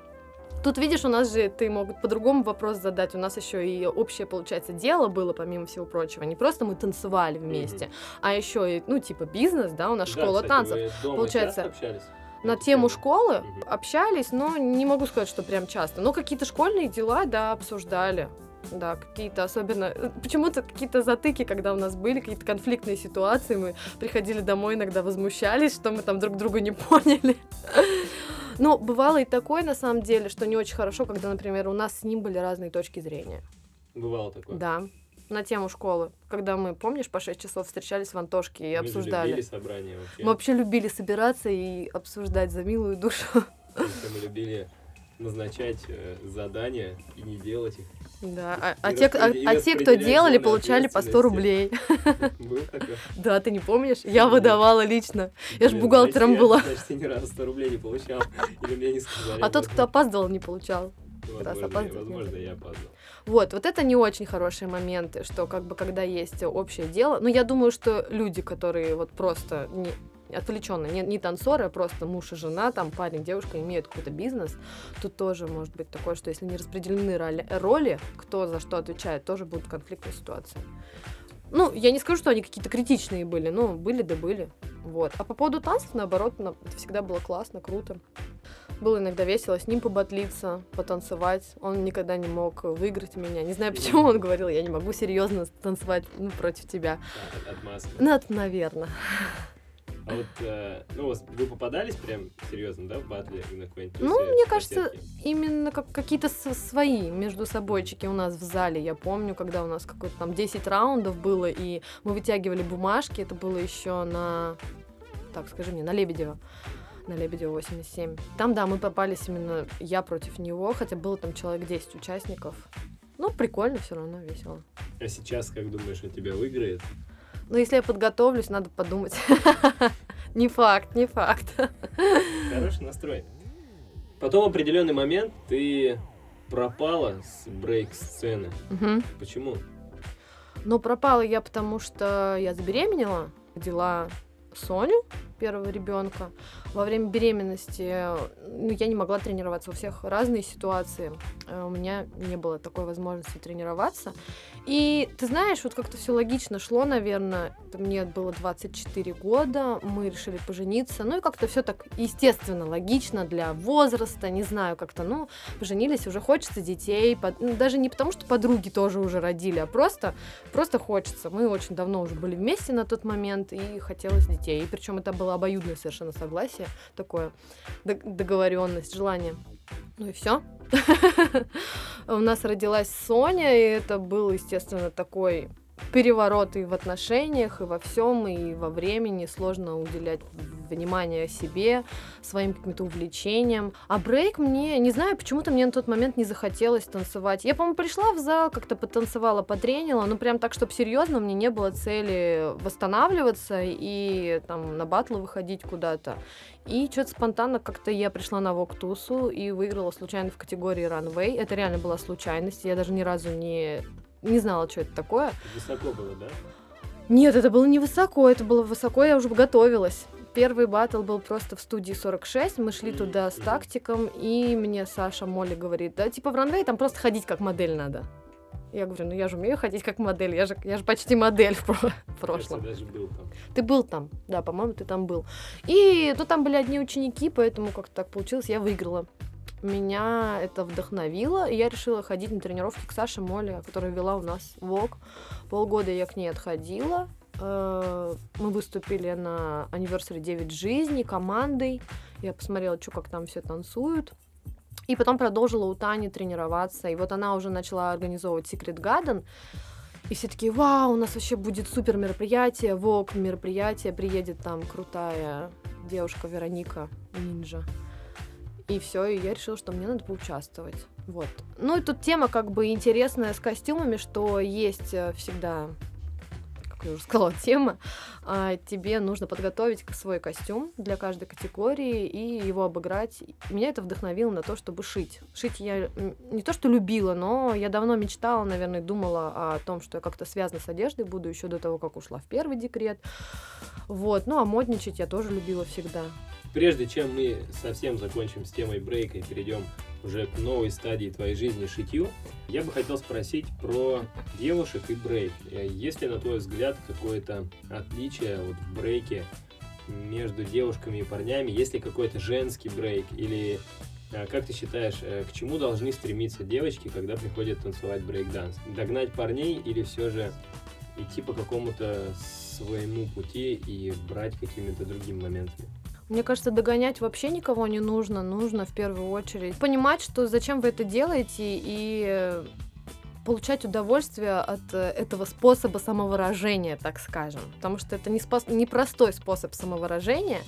Тут, видишь, у нас же ты могут по-другому вопрос задать. У нас еще и общее, получается, дело было, помимо всего прочего. Не просто мы танцевали вместе, а еще и, ну, типа бизнес, да, у нас Да, школа кстати, танцев. вы дома Получается, часто общались? На тему школы общались, но не могу сказать, что прям часто. Но какие-то школьные дела, да, обсуждали. Да, какие-то особенно... э, Почему-то какие-то затыки, когда у нас были, какие-то конфликтные ситуации, мы приходили домой, иногда возмущались, что мы там друг друга не поняли. Но бывало и такое, на самом деле, что не очень хорошо, когда, например, у нас с ним были разные точки зрения. Бывало такое. Да, на тему школы. Когда мы, помнишь, по 6 часов встречались в Антошке и Мы же обсуждали. любили собрания вообще. Мы вообще любили собираться и обсуждать за милую душу. Мы любили назначать э, задания и не делать их. Да, а, а те, а- а те, кто делали, получали по 100 рублей. Да, ты не помнишь? Я выдавала лично. Я ж Блин, бухгалтером была. Значит, я ни разу 100 рублей не получал. Или мне не сказали. А тот, кто опаздывал, не получал. Раз Возможно, опаздывать я- не возможно, я опаздывал. Вот, вот это не очень хорошие моменты, что как бы когда есть общее дело. Но я думаю, что люди, которые вот просто не отвлеченные, не, не танцоры, а просто муж и жена, там парень, девушка имеют какой-то бизнес, тут тоже может быть такое, что если не распределены роли, роли, кто за что отвечает, тоже будут конфликтные ситуации. Ну, я не скажу, что они какие-то критичные были, но были да были. Вот. А по поводу танцев, наоборот, всегда было классно, круто. Было иногда весело с ним побатлиться, потанцевать. Он никогда не мог выиграть меня. Не знаю, почему он говорил, я не могу серьезно танцевать ну, против тебя. Да, от- отмазка. Ну, это, наверное. А вот, э, ну, вы попадались прям серьезно, да, в батле на какой-нибудь Ну, мне кажется? Именно как какие-то свои между собойчики у нас в зале. Я помню, когда у нас какой-то там 10 раундов было, и мы вытягивали бумажки. Это было еще на... Так, скажи мне, на Лебедева. На Лебедева 87. Там, да, мы попались именно я против него, хотя было там человек 10 участников. Ну, прикольно, все равно весело. А сейчас, как думаешь, он тебя выиграет? Но если я подготовлюсь, надо подумать. Не факт, не факт. Хороший настрой. Потом в определенный момент ты пропала с брейк-сцены. Мгм. Почему? Но пропала я, потому что я забеременела, родила Соню, первого ребенка. Во время беременности ну, я не могла тренироваться. У всех разные ситуации. Э, У меня не было такой возможности тренироваться. И ты знаешь, вот как-то все логично шло, наверное. Мне было 24 года, мы решили пожениться. Ну и как-то все так естественно, логично для возраста, не знаю, как-то, ну, поженились, уже хочется детей. ну, даже не потому, что подруги тоже уже родили, а просто Просто хочется. Мы очень давно уже были вместе на тот момент, и хотелось детей. Причем это было обоюдное совершенно согласие, такое договоренность, желание. Ну и все. У нас родилась Соня, и это был, естественно, такой переворот и в отношениях, и во всем, и во времени. Сложно уделять внимание себе, своим каким-то увлечениям. А брейк мне, не знаю, почему-то мне на тот момент не захотелось танцевать. Я, по-моему, пришла в зал, как-то потанцевала, потренила, но прям так, чтобы серьезно, меня не было цели восстанавливаться и там на батлы выходить куда-то. И что-то спонтанно как-то я пришла на Воктусу и выиграла случайно в категории Runway. Это реально была случайность. Я даже ни разу не не знала, что это такое. Высоко было, да? Нет, это было не высоко, это было высоко, я уже готовилась. Первый батл был просто в студии 46, мы шли туда с тактиком, и мне Саша Молли говорит, да, типа в ранвей там просто ходить как модель надо. Я говорю, ну я же умею ходить как модель, я же, я же почти модель в, про- в прошлом. Кажется, даже был там. Ты был там, да, по-моему, ты там был. И тут там были одни ученики, поэтому как-то так получилось, я выиграла. Меня это вдохновило, и я решила ходить на тренировки к Саше Моле, которая вела у нас ВОК. Полгода я к ней отходила. Э, Мы выступили на Anniversary 9 жизни командой. Я посмотрела, что как там все танцуют. И потом продолжила у Тани тренироваться. И вот она уже начала организовывать Secret Garden. И все такие, вау, у нас вообще будет супер мероприятие, ВОК мероприятие, приедет там крутая девушка Вероника Нинджа. И все, и я решила, что мне надо поучаствовать. Вот. Ну и тут тема как бы интересная с костюмами, что есть э, всегда, как я уже сказала, тема. а, тебе нужно подготовить свой костюм для каждой категории и его обыграть. Меня это вдохновило на то, чтобы шить. Шить я не то, что любила, но я давно мечтала, наверное, думала о том, что я как-то связана с одеждой буду еще до того, как ушла в первый декрет. Вот. Ну, а модничать я тоже любила всегда. Прежде чем мы совсем закончим с темой брейка и перейдем уже к новой стадии твоей жизни шитью, я бы хотел спросить про девушек и брейк. Э, Есть ли, на твой взгляд, какое-то отличие вот в брейке между девушками и парнями? Есть ли какой-то женский брейк? Или э, как ты считаешь, э, к чему должны стремиться девочки, когда приходят танцевать брейк-данс? Догнать парней или все же идти по какому-то своему пути и брать какими-то другими моментами? Мне кажется, догонять вообще никого не нужно. Нужно в первую очередь понимать, что зачем вы это делаете, и э, получать удовольствие от э, этого способа самовыражения, так скажем. Потому что это не спос- непростой способ самовыражения,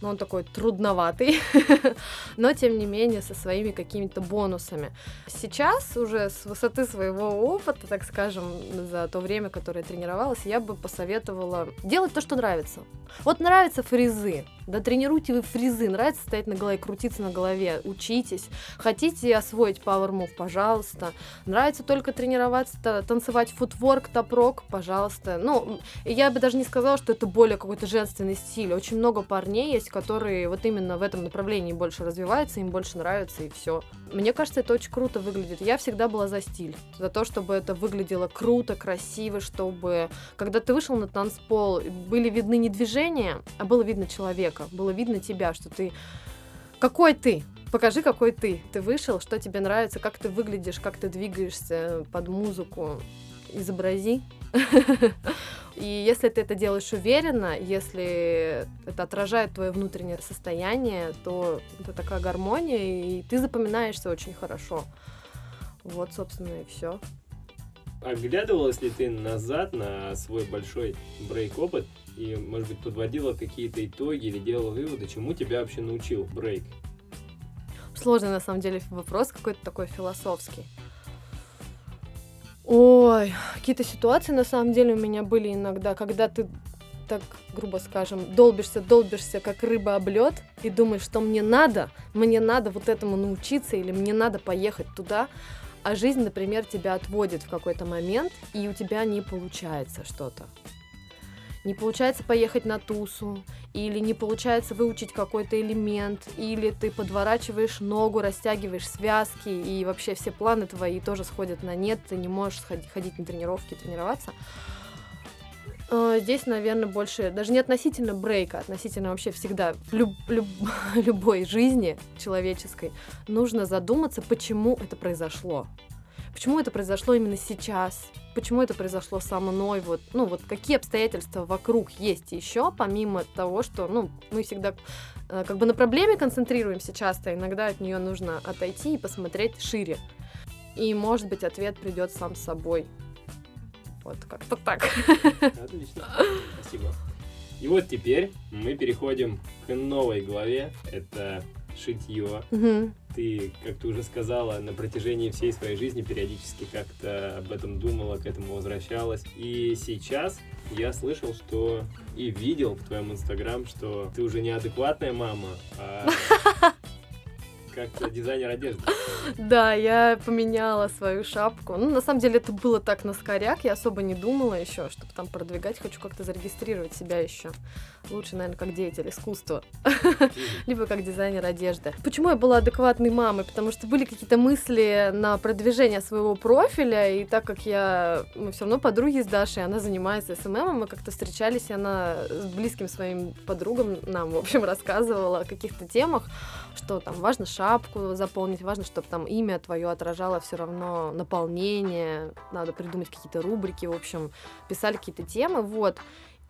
но он такой трудноватый, но тем не менее со своими какими-то бонусами. Сейчас уже с высоты своего опыта, так скажем, за то время, которое я тренировалась, я бы посоветовала делать то, что нравится. Вот нравятся фрезы, да тренируйте вы фрезы, нравится стоять на голове, крутиться на голове, учитесь. Хотите освоить Power Move, пожалуйста. Нравится только тренироваться, та- танцевать футворк, топ-рок, пожалуйста. Ну, я бы даже не сказала, что это более какой-то женственный стиль. Очень много парней есть, которые вот именно в этом направлении больше развиваются, им больше нравится, и все. Мне кажется, это очень круто выглядит. Я всегда была за стиль, за то, чтобы это выглядело круто, красиво, чтобы когда ты вышел на танцпол, были видны не движения, а было видно человека, было видно тебя, что ты... Какой ты? Покажи, какой ты. Ты вышел, что тебе нравится, как ты выглядишь, как ты двигаешься под музыку. Изобрази. И если ты это делаешь уверенно, если это отражает твое внутреннее состояние, то это такая гармония, и ты запоминаешься очень хорошо. Вот, собственно, и все. Оглядывалась ли ты назад на свой большой брейк-опыт и, может быть, подводила какие-то итоги или делала выводы, чему тебя вообще научил брейк? Сложный, на самом деле, вопрос какой-то такой философский. Ой, какие-то ситуации, на самом деле, у меня были иногда, когда ты так, грубо скажем, долбишься, долбишься, как рыба об лед, и думаешь, что мне надо, мне надо вот этому научиться, или мне надо поехать туда, а жизнь, например, тебя отводит в какой-то момент, и у тебя не получается что-то. Не получается поехать на тусу, или не получается выучить какой-то элемент, или ты подворачиваешь ногу, растягиваешь связки, и вообще все планы твои тоже сходят на нет, ты не можешь ходить на тренировки, тренироваться. Э, Здесь, наверное, больше, даже не относительно брейка, а относительно вообще всегда люб- люб- любой жизни человеческой, нужно задуматься, почему это произошло. Почему это произошло именно сейчас, почему это произошло со мной, вот, ну, вот какие обстоятельства вокруг есть еще, помимо того, что, ну, мы всегда э, как бы на проблеме концентрируемся часто, иногда от нее нужно отойти и посмотреть шире. И, может быть, ответ придет сам собой. Вот как-то так. Отлично. Спасибо. И вот теперь мы переходим к новой главе. Это шитье. Мгм. Ты, как ты уже сказала, на протяжении всей своей жизни периодически как-то об этом думала, к этому возвращалась. И сейчас я слышал, что и видел в твоем инстаграм, что ты уже не адекватная мама, а как-то дизайнер одежды. Да, я поменяла свою шапку. Ну, на самом деле, это было так на скоряк. Я особо не думала еще, чтобы там продвигать. Хочу как-то зарегистрировать себя еще. Лучше, наверное, как деятель искусства. Либо как дизайнер одежды. Почему я была адекватной мамой? Потому что были какие-то мысли на продвижение своего профиля, и так как я... Мы все равно подруги с Дашей, она занимается СММом, мы как-то встречались, и она с близким своим подругам нам, в общем, рассказывала о каких-то темах, что там важно шапку заполнить, важно, чтобы там имя твое отражало все равно наполнение, надо придумать какие-то рубрики, в общем, писали какие-то темы, вот.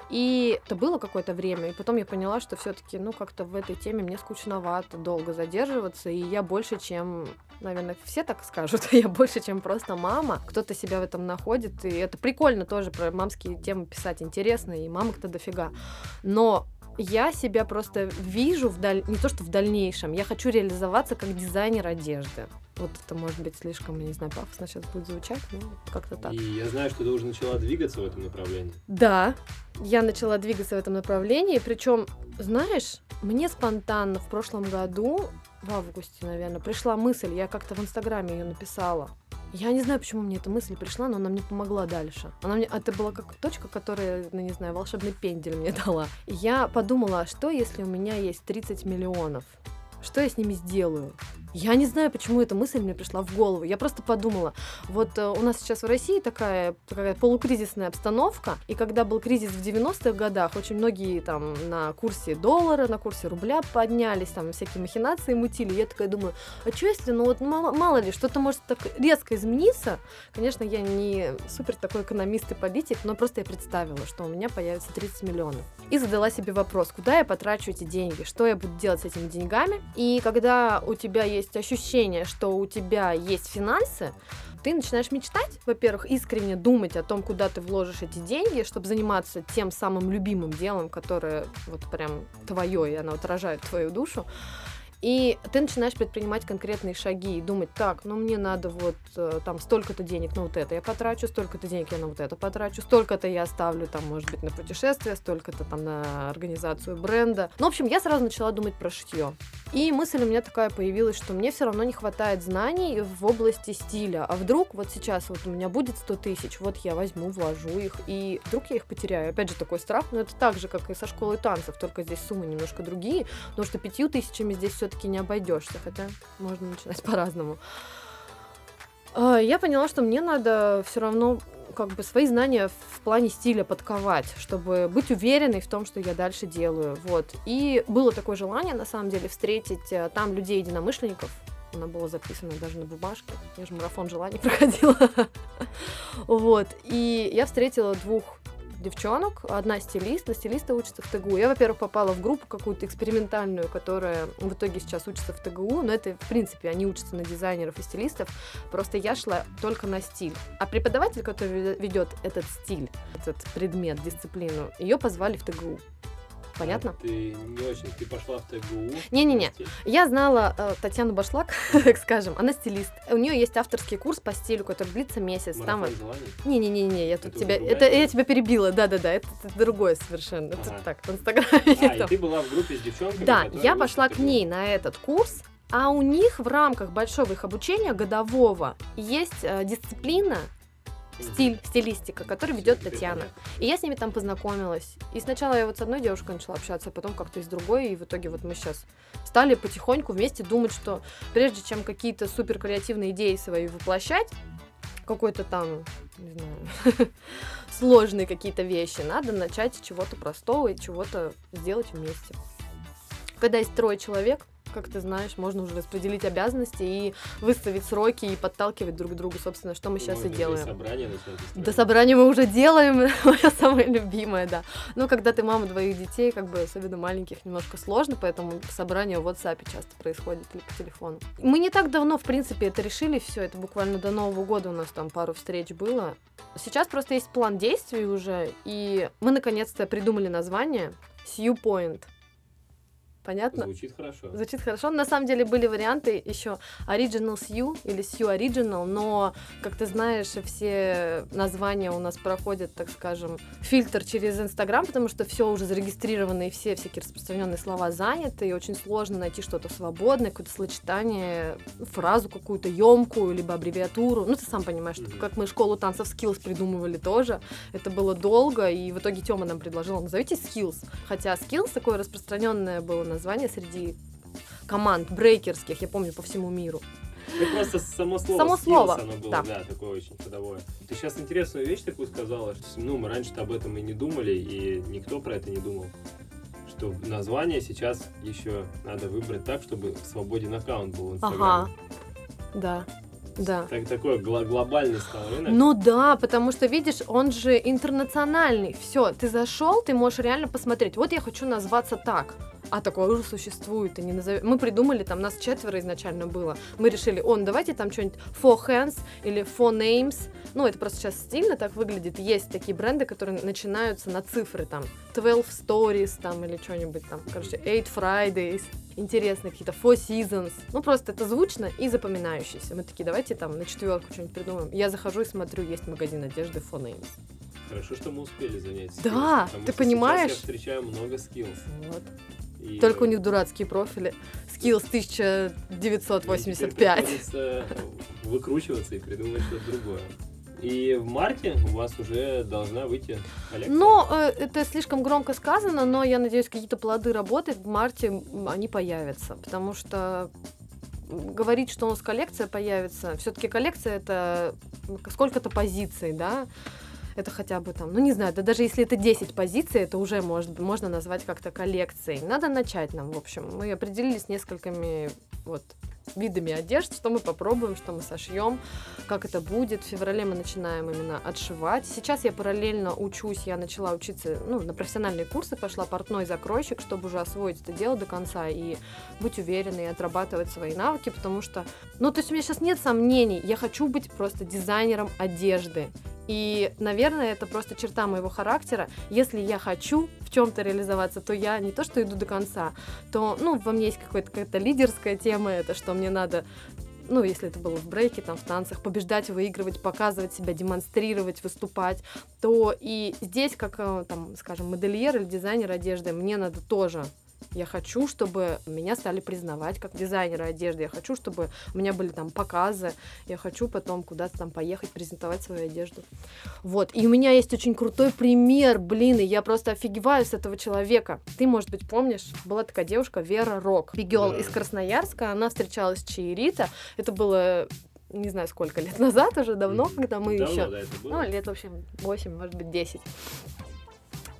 И это было какое-то время, и потом я поняла, что все-таки, ну, как-то в этой теме мне скучновато долго задерживаться, и я больше, чем, наверное, все так скажут, я больше, чем просто мама. Кто-то себя в этом находит, и это прикольно тоже про мамские темы писать, интересно, и мамок-то дофига. Но я себя просто вижу в даль... не то что в дальнейшем, я хочу реализоваться как дизайнер одежды. Вот это может быть слишком, не знаю, пафосно сейчас будет звучать, но как-то так. И я знаю, что ты уже начала двигаться в этом направлении. Да, я начала двигаться в этом направлении, причем, знаешь, мне спонтанно в прошлом году, в августе, наверное, пришла мысль, я как-то в Инстаграме ее написала. Я не знаю, почему мне эта мысль пришла, но она мне помогла дальше. Она мне, это была как точка, которая, ну не знаю, волшебный пендель мне дала. Я подумала, а что если у меня есть 30 миллионов? Что я с ними сделаю? Я не знаю, почему эта мысль мне пришла в голову. Я просто подумала, вот э, у нас сейчас в России такая, такая полукризисная обстановка, и когда был кризис в 90-х годах, очень многие там на курсе доллара, на курсе рубля поднялись, там всякие махинации мутили. Я такая думаю, а что если, ну вот мало, мало ли, что-то может так резко измениться? Конечно, я не супер такой экономист и политик, но просто я представила, что у меня появится 30 миллионов. И задала себе вопрос, куда я потрачу эти деньги, что я буду делать с этими деньгами. И когда у тебя есть ощущение, что у тебя есть финансы, ты начинаешь мечтать, во-первых, искренне думать о том, куда ты вложишь эти деньги, чтобы заниматься тем самым любимым делом, которое вот прям твое, и оно отражает твою душу. И ты начинаешь предпринимать конкретные шаги и думать, так, ну мне надо вот э, там столько-то денег на вот это я потрачу, столько-то денег я на вот это потрачу, столько-то я оставлю там, может быть, на путешествие, столько-то там на организацию бренда. Ну, в общем, я сразу начала думать про шитье. И мысль у меня такая появилась, что мне все равно не хватает знаний в области стиля. А вдруг вот сейчас вот у меня будет 100 тысяч, вот я возьму, вложу их, и вдруг я их потеряю. Опять же, такой страх, но это так же, как и со школой танцев, только здесь суммы немножко другие, потому что пятью тысячами здесь все-таки не обойдешься, хотя можно начинать по-разному. А, Я поняла, что мне надо все равно как бы свои знания в плане стиля подковать, чтобы быть уверенной в том, что я дальше делаю. Вот. И было такое желание, на самом деле, встретить э, там людей-единомышленников. Она была записана даже на бумажке. Я же марафон желаний проходила. Вот. И я встретила двух девчонок, одна стилист, на стилиста учится в ТГУ. Я, во-первых, попала в группу какую-то экспериментальную, которая в итоге сейчас учится в ТГУ, но это, в принципе, они учатся на дизайнеров и стилистов, просто я шла только на стиль. А преподаватель, который ведет этот стиль, этот предмет, дисциплину, ее позвали в ТГУ. Понятно? А ты не очень, ты пошла в ТГУ. Не-не-не. Я знала э, Татьяну Башлак, так скажем, она стилист. У нее есть авторский курс по стилю, который длится месяц. Там желаний. не-не-не-не, я тут Это тебя, это я тебя перебила, да-да-да, это, это другое совершенно, это Ага. так в Инстаграме. А, и ты была в группе с девчонками, Да, я пошла к ней на этот курс, а у них в рамках большого их обучения годового есть э, дисциплина. Стиль, стилистика, который ведет Татьяна. И я с ними там познакомилась. И сначала я вот с одной девушкой начала общаться, а потом как-то и с другой. И в итоге вот мы сейчас стали потихоньку вместе думать, что прежде чем какие-то супер креативные идеи свои воплощать, какой-то там, не знаю, сложные какие-то вещи, надо начать с чего-то простого и чего-то сделать вместе. Когда есть трое человек, как ты знаешь, можно уже распределить обязанности и выставить сроки и подталкивать друг друга, собственно, что мы сейчас Можно и делаем. собрание. До собрания мы уже делаем, моя самая любимая, да. Ну, когда ты мама двоих детей, как бы, особенно маленьких, немножко сложно, поэтому собрание в WhatsApp часто происходит или по телефону. Мы не так давно, в принципе, это решили, все, это буквально до Нового года у нас там пару встреч было. Сейчас просто есть план действий уже, и мы наконец-то придумали название Sue Point. Понятно? Звучит хорошо. Звучит хорошо. На самом деле были варианты еще Original Sue или Sue Original, но, как ты знаешь, все названия у нас проходят, так скажем, фильтр через Инстаграм, потому что все уже зарегистрировано и все всякие распространенные слова заняты, и очень сложно найти что-то свободное, какое-то сочетание, фразу какую-то емкую, либо аббревиатуру. Ну, ты сам понимаешь, что Мгм. как мы школу танцев Skills придумывали тоже, это было долго, и в итоге Тёма нам предложил, назовите Skills. Хотя Skills такое распространенное было название среди команд брейкерских, я помню, по всему миру. Ну, просто само слово Само слово, оно было, да. да. такое очень ходовое. Ты сейчас интересную вещь такую сказала, что, ну, мы раньше-то об этом и не думали, и никто про это не думал. Что название сейчас еще надо выбрать так, чтобы свободен аккаунт был в Инстаграме. Ага. Да, да. Так, такой гла- глобальный стал рынок. Ну да, потому что, видишь, он же интернациональный. Все, ты зашел, ты можешь реально посмотреть. Вот я хочу назваться так. А такое уже существует, и не назовем. Мы придумали, там нас четверо изначально было. Мы решили, он, давайте там что-нибудь for hands или for names. Ну, это просто сейчас стильно так выглядит. Есть такие бренды, которые начинаются на цифры, там, 12 stories, там, или что-нибудь там, короче, 8 Fridays. Интересные какие-то four seasons. Ну, просто это звучно и запоминающееся. Мы такие, давайте там на четверку что-нибудь придумаем. Я захожу и смотрю, есть магазин одежды for names. Хорошо, что мы успели занять skills, Да, ты понимаешь? Я встречаю много skills. Вот. И, Только у них дурацкие профили. Skills ну, теперь 1985. приходится выкручиваться и придумать что-то другое. И в марте у вас уже должна выйти коллекция. Ну, э, это слишком громко сказано, но я надеюсь, какие-то плоды работы в марте они появятся, потому что говорить, что у нас коллекция появится, все-таки коллекция это сколько-то позиций, да, это хотя бы там, ну не знаю, да даже если это 10 позиций, это уже может, можно назвать как-то коллекцией. Надо начать нам, в общем. Мы определились несколькими вот видами одежд, что мы попробуем, что мы сошьем, как это будет. В феврале мы начинаем именно отшивать. Сейчас я параллельно учусь, я начала учиться, ну, на профессиональные курсы пошла портной закройщик, чтобы уже освоить это дело до конца и быть уверенной, и отрабатывать свои навыки, потому что, ну, то есть у меня сейчас нет сомнений, я хочу быть просто дизайнером одежды. И, наверное, это просто черта моего характера. Если я хочу в чем-то реализоваться, то я не то, что иду до конца, то, ну, во мне есть какая-то лидерская тема, это что мне надо ну, если это было в брейке, там, в танцах, побеждать, выигрывать, показывать себя, демонстрировать, выступать, то и здесь, как, э, там, скажем, модельер или дизайнер одежды, мне надо тоже я хочу, чтобы меня стали признавать как дизайнера одежды. Я хочу, чтобы у меня были там показы. Я хочу потом куда-то там поехать, презентовать свою одежду. Вот. И у меня есть очень крутой пример, блин, и я просто офигеваю с этого человека. Ты, может быть, помнишь, была такая девушка Вера Рок, бигел Да. из Красноярска. Она встречалась с Чаирита. Это было не знаю, сколько лет назад уже, давно, когда мы Давно, еще... да, это было. Ну, лет, в общем, 8, может быть, 10.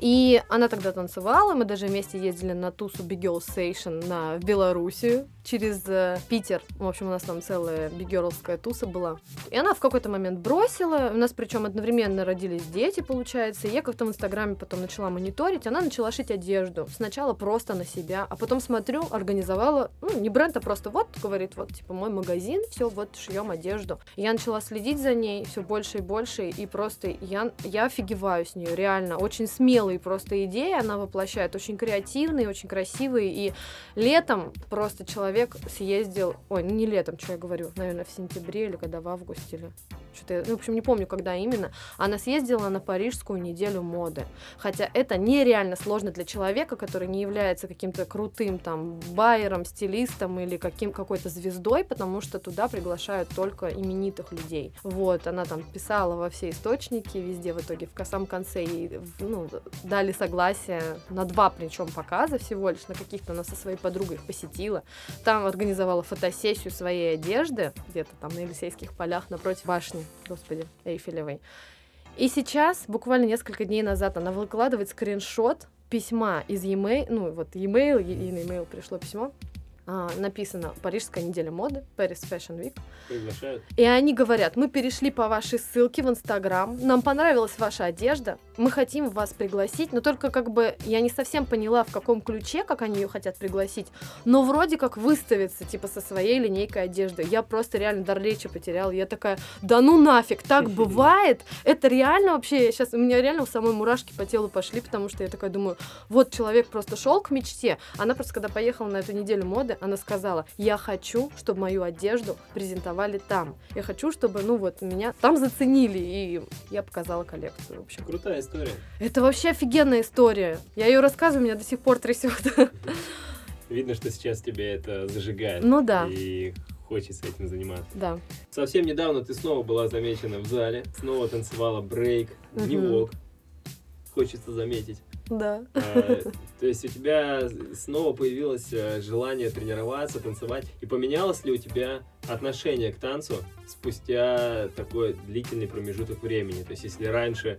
И она тогда танцевала, мы даже вместе ездили на тусу Big Girl Station на, в Белоруссию через э, Питер. В общем, у нас там целая бигерлская туса была. И она в какой-то момент бросила, у нас причем одновременно родились дети, получается, и я как-то в Инстаграме потом начала мониторить, она начала шить одежду. Сначала просто на себя, а потом смотрю, организовала, ну, не бренд, а просто вот, говорит, вот, типа, мой магазин, все, вот, шьем одежду. И я начала следить за ней все больше и больше, и просто я, я офигеваю с нее, реально, очень смелые просто идеи она воплощает, очень креативные, очень красивые, и летом просто человек съездил, ой, не летом, что я говорю, наверное, в сентябре или когда в августе, или что-то, я- ну, в общем, не помню, когда именно, она съездила на парижскую неделю моды. Хотя это нереально сложно для человека, который не является каким-то крутым там байером, стилистом или каким, какой-то звездой, потому что туда приглашают только именитых людей. Вот, она там писала во все источники, везде в итоге в самом конце ей ну, дали согласие на два причем показа всего лишь, на каких-то она со своей подругой их посетила. Там организовала фотосессию своей одежды, где-то там на Елисейских полях напротив башни, господи, Эйфелевой. И сейчас, буквально несколько дней назад, она выкладывает скриншот письма из e-mail, ну вот e-mail, ей на e-mail пришло письмо, а, написано «Парижская неделя моды», Paris Fashion Week. Приглашают. И они говорят, мы перешли по вашей ссылке в Инстаграм, нам понравилась ваша одежда, мы хотим вас пригласить, но только как бы я не совсем поняла, в каком ключе, как они ее хотят пригласить, но вроде как выставиться, типа, со своей линейкой одежды. Я просто реально дар речи потеряла. Я такая, да ну нафиг, так бывает? Это реально вообще, сейчас у меня реально у самой мурашки по телу пошли, потому что я такая думаю, вот человек просто шел к мечте. Она просто, когда поехала на эту неделю моды, она сказала, я хочу, чтобы мою одежду презентовали там. Я хочу, чтобы, ну вот, меня там заценили, и я показала коллекцию, в общем. Крутая история. Это вообще офигенная история. Я ее рассказываю, меня до сих пор трясет. Видно, что сейчас тебя это зажигает. Ну да. И хочется этим заниматься. Да. Совсем недавно ты снова была замечена в зале, снова танцевала брейк, дневок. Хочется заметить. Да. А, То есть у тебя снова появилось э, желание тренироваться, танцевать. И поменялось ли у тебя отношение к танцу спустя такой длительный промежуток времени? То есть если раньше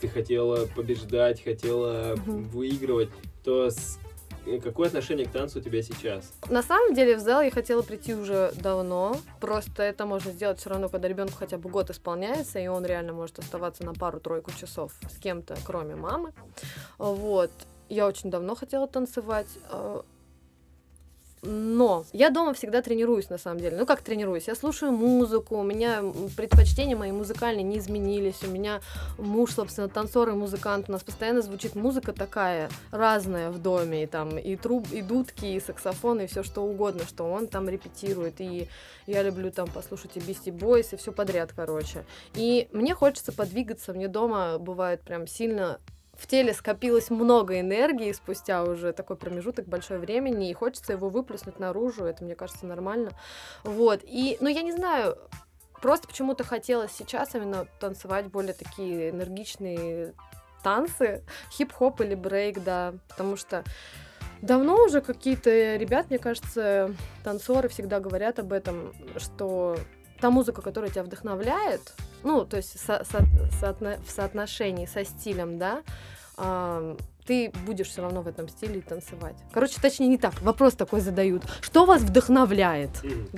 ты хотела побеждать, хотела Мгм. выигрывать, то с- э, какое отношение к танцу у тебя сейчас? На самом деле в зал я хотела прийти уже давно. Просто это можно сделать все равно, когда ребенку хотя бы год исполняется, и он реально может оставаться на пару-тройку часов с кем-то, кроме мамы. Вот. Я очень давно хотела танцевать. Но я дома всегда тренируюсь, на самом деле. Ну, как тренируюсь? Я слушаю музыку, у меня предпочтения мои музыкальные не изменились. У меня муж, собственно, танцор и музыкант. У нас постоянно звучит музыка такая разная в доме. И там и труб, и дудки, и саксофон, и все что угодно, что он там репетирует. И я люблю там послушать и Beastie Boys, и все подряд, короче. И мне хочется подвигаться. Мне дома бывает прям сильно в теле скопилось много энергии спустя уже такой промежуток большой времени, и хочется его выплеснуть наружу, это, мне кажется, нормально. Вот, и, ну, я не знаю, просто почему-то хотелось сейчас именно танцевать более такие энергичные танцы, хип-хоп или брейк, да, потому что давно уже какие-то ребят, мне кажется, танцоры всегда говорят об этом, что та музыка, которая тебя вдохновляет, ну, то есть со- со- соотно- в соотношении со стилем, да, а, ты будешь все равно в этом стиле танцевать. Короче, точнее не так. Вопрос такой задают. Что вас вдохновляет?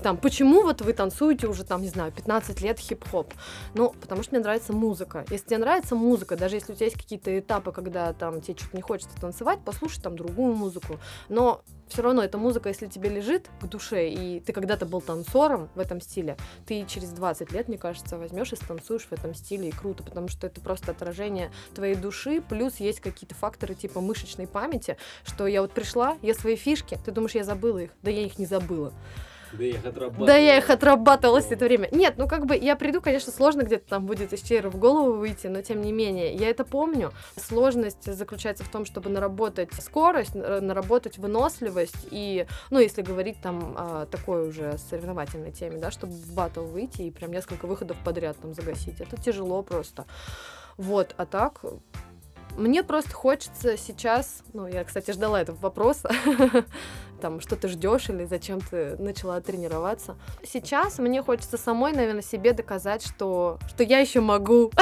Там, почему вот вы танцуете уже, там, не знаю, 15 лет хип-хоп? Ну, потому что мне нравится музыка. Если тебе нравится музыка, даже если у тебя есть какие-то этапы, когда там тебе что-то не хочется танцевать, послушай там другую музыку. Но все равно эта музыка, если тебе лежит к душе, и ты когда-то был танцором в этом стиле, ты через 20 лет, мне кажется, возьмешь и станцуешь в этом стиле, и круто, потому что это просто отражение твоей души, плюс есть какие-то факторы типа мышечной памяти, что я вот пришла, я свои фишки, ты думаешь, я забыла их? Да я их не забыла. Да я их отрабатывал. Да я их отрабатывала все это время. Нет, ну как бы я приду, конечно, сложно где-то там будет из чейра в голову выйти, но тем не менее, я это помню. Сложность заключается в том, чтобы наработать скорость, на- наработать выносливость и, ну, если говорить там о такой уже соревновательной теме, да, чтобы в батл выйти и прям несколько выходов подряд там загасить. Это тяжело просто. Вот, а так, мне просто хочется сейчас, ну, я, кстати, ждала этого вопроса, там, что ты ждешь или зачем ты начала тренироваться. Сейчас мне хочется самой, наверное, себе доказать, что, что я еще могу,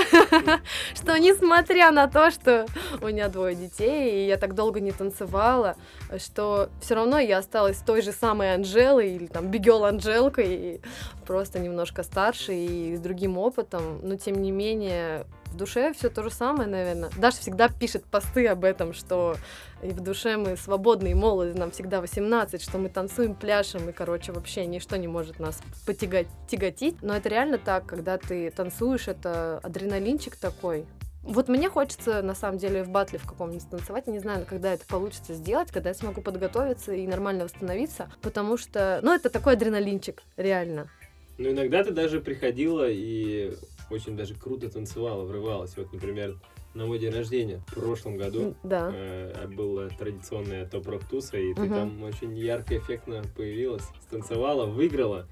что несмотря на то, что у меня двое детей, и я так долго не танцевала, что все равно я осталась той же самой Анжелой или там Бигел Анжелкой, просто немножко старше и с другим опытом, но тем не менее в душе все то же самое, наверное. Даша всегда пишет посты об этом, что и в душе мы свободные, молоды, нам всегда 18, что мы танцуем, пляшем, и, короче, вообще ничто не может нас потягать, тяготить. Но это реально так, когда ты танцуешь, это адреналинчик такой. Вот мне хочется, на самом деле, в батле в каком-нибудь танцевать. Я не знаю, когда это получится сделать, когда я смогу подготовиться и нормально восстановиться, потому что, ну, это такой адреналинчик, реально. Ну, иногда ты даже приходила и очень даже круто танцевала, врывалась. Вот, например, на мой день рождения в прошлом году Да. э, была традиционная топ-рок туса, и ты Мгм. там очень ярко, эффектно появилась, станцевала, выиграла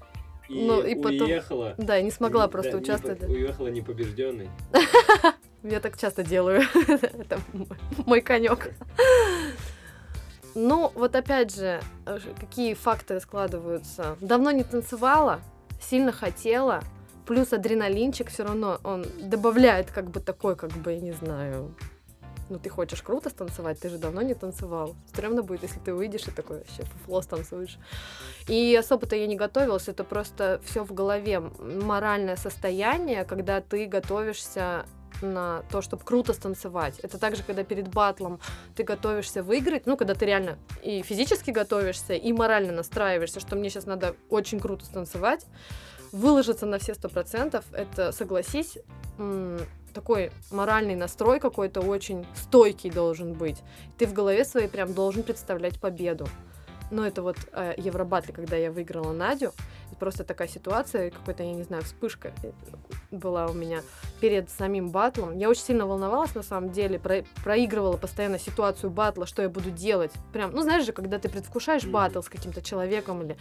и, Ну, и потом- уехала. Да, я не смогла Да, просто не участвовать. по- Уехала непобежденной. Я так часто делаю. Это мой- конек. Ну, вот опять же, э, какие факторы складываются. Давно не танцевала, сильно хотела, плюс адреналинчик все равно, он добавляет как бы такой, как бы, я не знаю, ну, ты хочешь круто станцевать, ты же давно не танцевал. Стремно будет, если ты выйдешь и такой вообще флос танцуешь. И особо-то я не готовилась, это просто все в голове. Моральное состояние, когда ты готовишься на то, чтобы круто станцевать. Это также, когда перед батлом ты готовишься выиграть, ну, когда ты реально и физически готовишься, и морально настраиваешься, что мне сейчас надо очень круто станцевать, выложиться на все сто процентов, это, согласись, такой моральный настрой какой-то очень стойкий должен быть. Ты в голове своей прям должен представлять победу. Ну, это вот э, Евробатле, когда я выиграла Надю, просто такая ситуация, какой-то, я не знаю, вспышка э, была у меня перед самим батлом. Я очень сильно волновалась, на самом деле, про проигрывала постоянно ситуацию батла, что я буду делать. Прям, ну, знаешь же, когда ты предвкушаешь батл с каким-то человеком или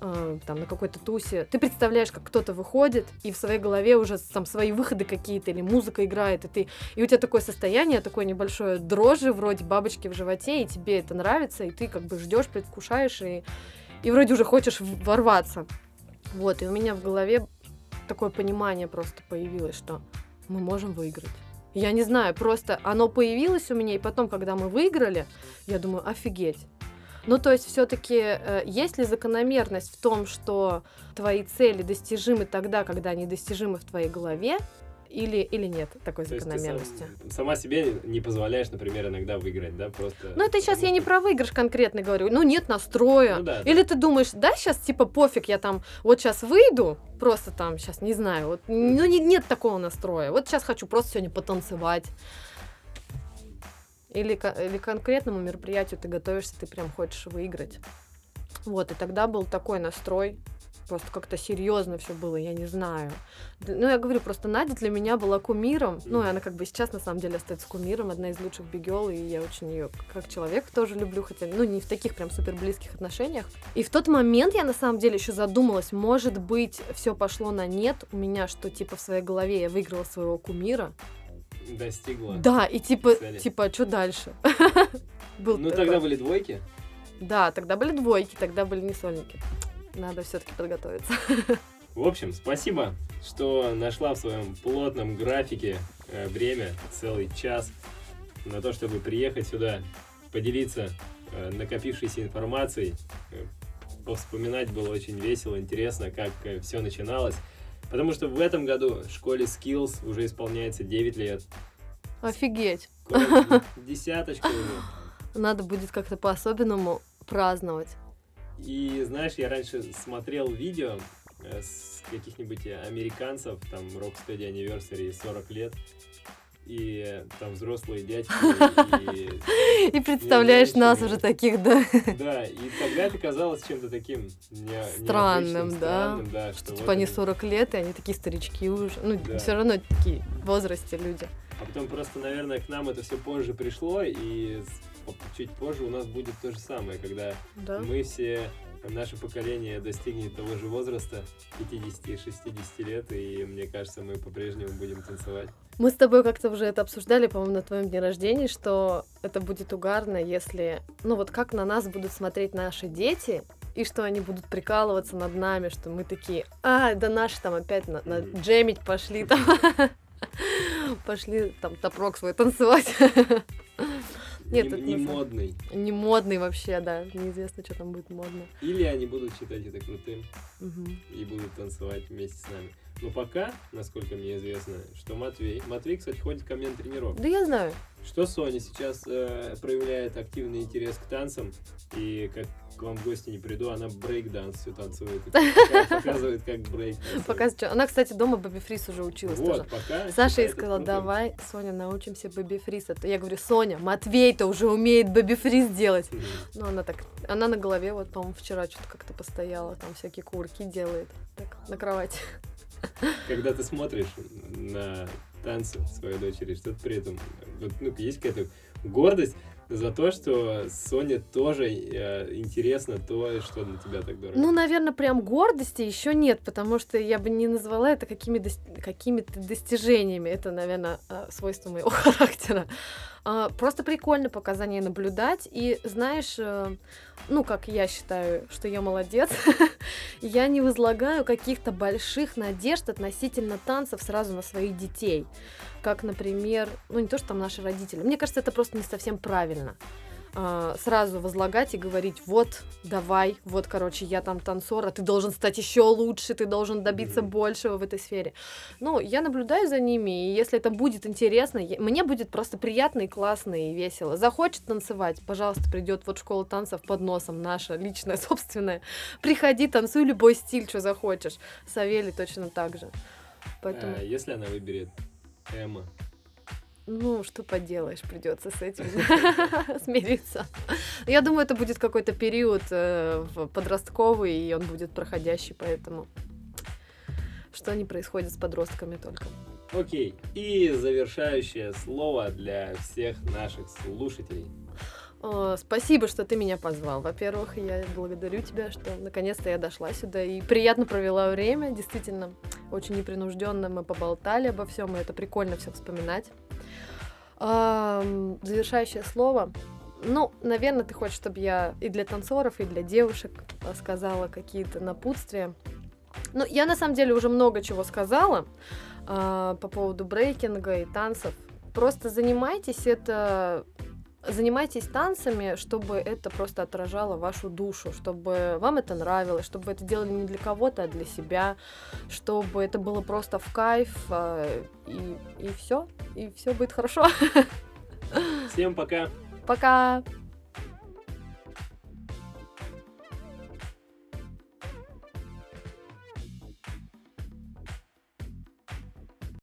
э, там на какой-то тусе, ты представляешь, как кто-то выходит, и в своей голове уже там свои выходы какие-то, или музыка играет, и ты, и у тебя такое состояние, такое небольшое дрожи, вроде бабочки в животе, и тебе это нравится, и ты как бы ждешь, предвкушаешь, и и вроде уже хочешь ворваться. Вот, и у меня в голове такое понимание просто появилось, что мы можем выиграть. Я не знаю, просто оно появилось у меня, и потом, когда мы выиграли, я думаю, офигеть. Ну, то есть, все-таки э, есть ли закономерность в том, что твои цели достижимы тогда, когда они достижимы в твоей голове, или, или нет такой То закономерности? Сам, сама себе не позволяешь, например, иногда выиграть, да, просто... Ну, это сейчас я не про выигрыш конкретно говорю. Ну, нет настроя. Ну, да, или да. ты думаешь, да, сейчас типа пофиг, я там вот сейчас выйду, просто там сейчас, не знаю, вот, ну, не, нет такого настроя. Вот сейчас хочу просто сегодня потанцевать. Или, или конкретному мероприятию ты готовишься, ты прям хочешь выиграть. Вот, и тогда был такой настрой, просто как-то серьезно все было, я не знаю. Ну, я говорю, просто Надя для меня была кумиром. Ну, и она как бы сейчас на самом деле остается кумиром, одна из лучших бигел, и я очень ее как человек тоже люблю, хотя, ну, не в таких прям супер близких отношениях. И в тот момент я на самом деле еще задумалась, может быть, все пошло на нет у меня, что типа в своей голове я выиграла своего кумира. Достигла. Да, и типа, цели. типа, а что дальше? Был ну, тогда были двойки? Да, тогда были двойки, тогда были не сольники. Надо все-таки подготовиться. В общем, спасибо, что нашла в своем плотном графике э, время, целый час, на то, чтобы приехать сюда, поделиться э, накопившейся информацией. Э, повспоминать было очень весело, интересно, как все начиналось. Потому что в этом году школе Skills уже исполняется 9 лет. Офигеть. Десяточка уже. Надо будет как-то по-особенному праздновать. И знаешь, я раньше смотрел видео э, с каких-нибудь американцев, там Rocksteady Anniversary 40 лет, и там взрослые дядьки. И, и представляешь нас уже таких, да? Да, и тогда это казалось чем-то таким не, странным, да? Странным, да. Что, что типа они 40 лет, и они такие старички уже. Ну, да. все равно такие в возрасте люди. А потом просто, наверное, к нам это все позже пришло, и чуть позже у нас будет то же самое, когда да. мы все, наше поколение достигнет того же возраста, 50-60 лет, и мне кажется, мы по-прежнему будем танцевать. Мы с тобой как-то уже это обсуждали, по-моему, на твоем дне рождения, что это будет угарно, если... Ну вот как на нас будут смотреть наши дети, и что они будут прикалываться над нами, что мы такие, а, да наши там опять на, на джемить пошли там. Пошли там топрок свой танцевать. Нет, не, это не модный. Не модный вообще, да. Неизвестно, что там будет модно. Или они будут считать это крутым угу. и будут танцевать вместе с нами. Но пока, насколько мне известно, что Матвей... Матвей, кстати, ходит ко мне на тренировку. Да я знаю. Что Соня сейчас э, проявляет активный интерес к танцам, и как к вам в гости не приду, она брейк-данс все танцует. Показывает, как брейк Показывает. Она, кстати, дома baby freeze уже училась вот, Пока Саша ей сказала, давай, Соня, научимся baby freeze. Я говорю, Соня, Матвей-то уже умеет baby freeze делать. Ну, она так, она на голове, вот, по-моему, вчера что-то как-то постояла, там всякие кувырки делает, так, на кровати. Когда ты смотришь на танцы своей дочери, что ты при этом, ну, есть какая-то гордость, за то, что Соне тоже э, интересно то, что для тебя так дорого. Ну, наверное, прям гордости еще нет, потому что я бы не назвала это какими дос- какими-то достижениями. Это, наверное, э, свойство моего характера. А, просто прикольно пока за ней наблюдать. И знаешь, э, ну, как я считаю, что я молодец, я не возлагаю каких-то больших надежд относительно танцев сразу на своих детей. Как, например, ну, не то, что там наши родители. Мне кажется, это просто не совсем правильно. А, сразу возлагать и говорить, вот, давай, вот, короче, я там танцор, а ты должен стать еще лучше, ты должен добиться mm-hmm. большего в этой сфере. Ну, я наблюдаю за ними, и если это будет интересно, я, мне будет просто приятно и классно и весело. Захочет танцевать, пожалуйста, придет вот школа танцев под носом, наша личная, собственная. Приходи, танцуй любой стиль, что захочешь. Савелий точно так же. Поэтому... А если она выберет Эмма, ну, что поделаешь, придется с этим смириться. Я думаю, это будет какой-то период э, подростковый, и он будет проходящий, поэтому что не происходит с подростками только. Окей, и завершающее слово для всех наших слушателей. О, спасибо, что ты меня позвал. Во-первых, я благодарю тебя, что наконец-то я дошла сюда и приятно провела время. Действительно, очень непринужденно мы поболтали обо всем, и это прикольно все вспоминать. Завершающее слово. Ну, наверное, ты хочешь, чтобы я и для танцоров, и для девушек сказала какие-то напутствия. Ну, я на самом деле уже много чего сказала э, по поводу брейкинга и танцев. Просто занимайтесь это занимайтесь танцами, чтобы это просто отражало вашу душу, чтобы вам это нравилось, чтобы вы это делали не для кого-то, а для себя, чтобы это было просто в кайф, а, и, и все, и все будет хорошо. Всем пока. Пока.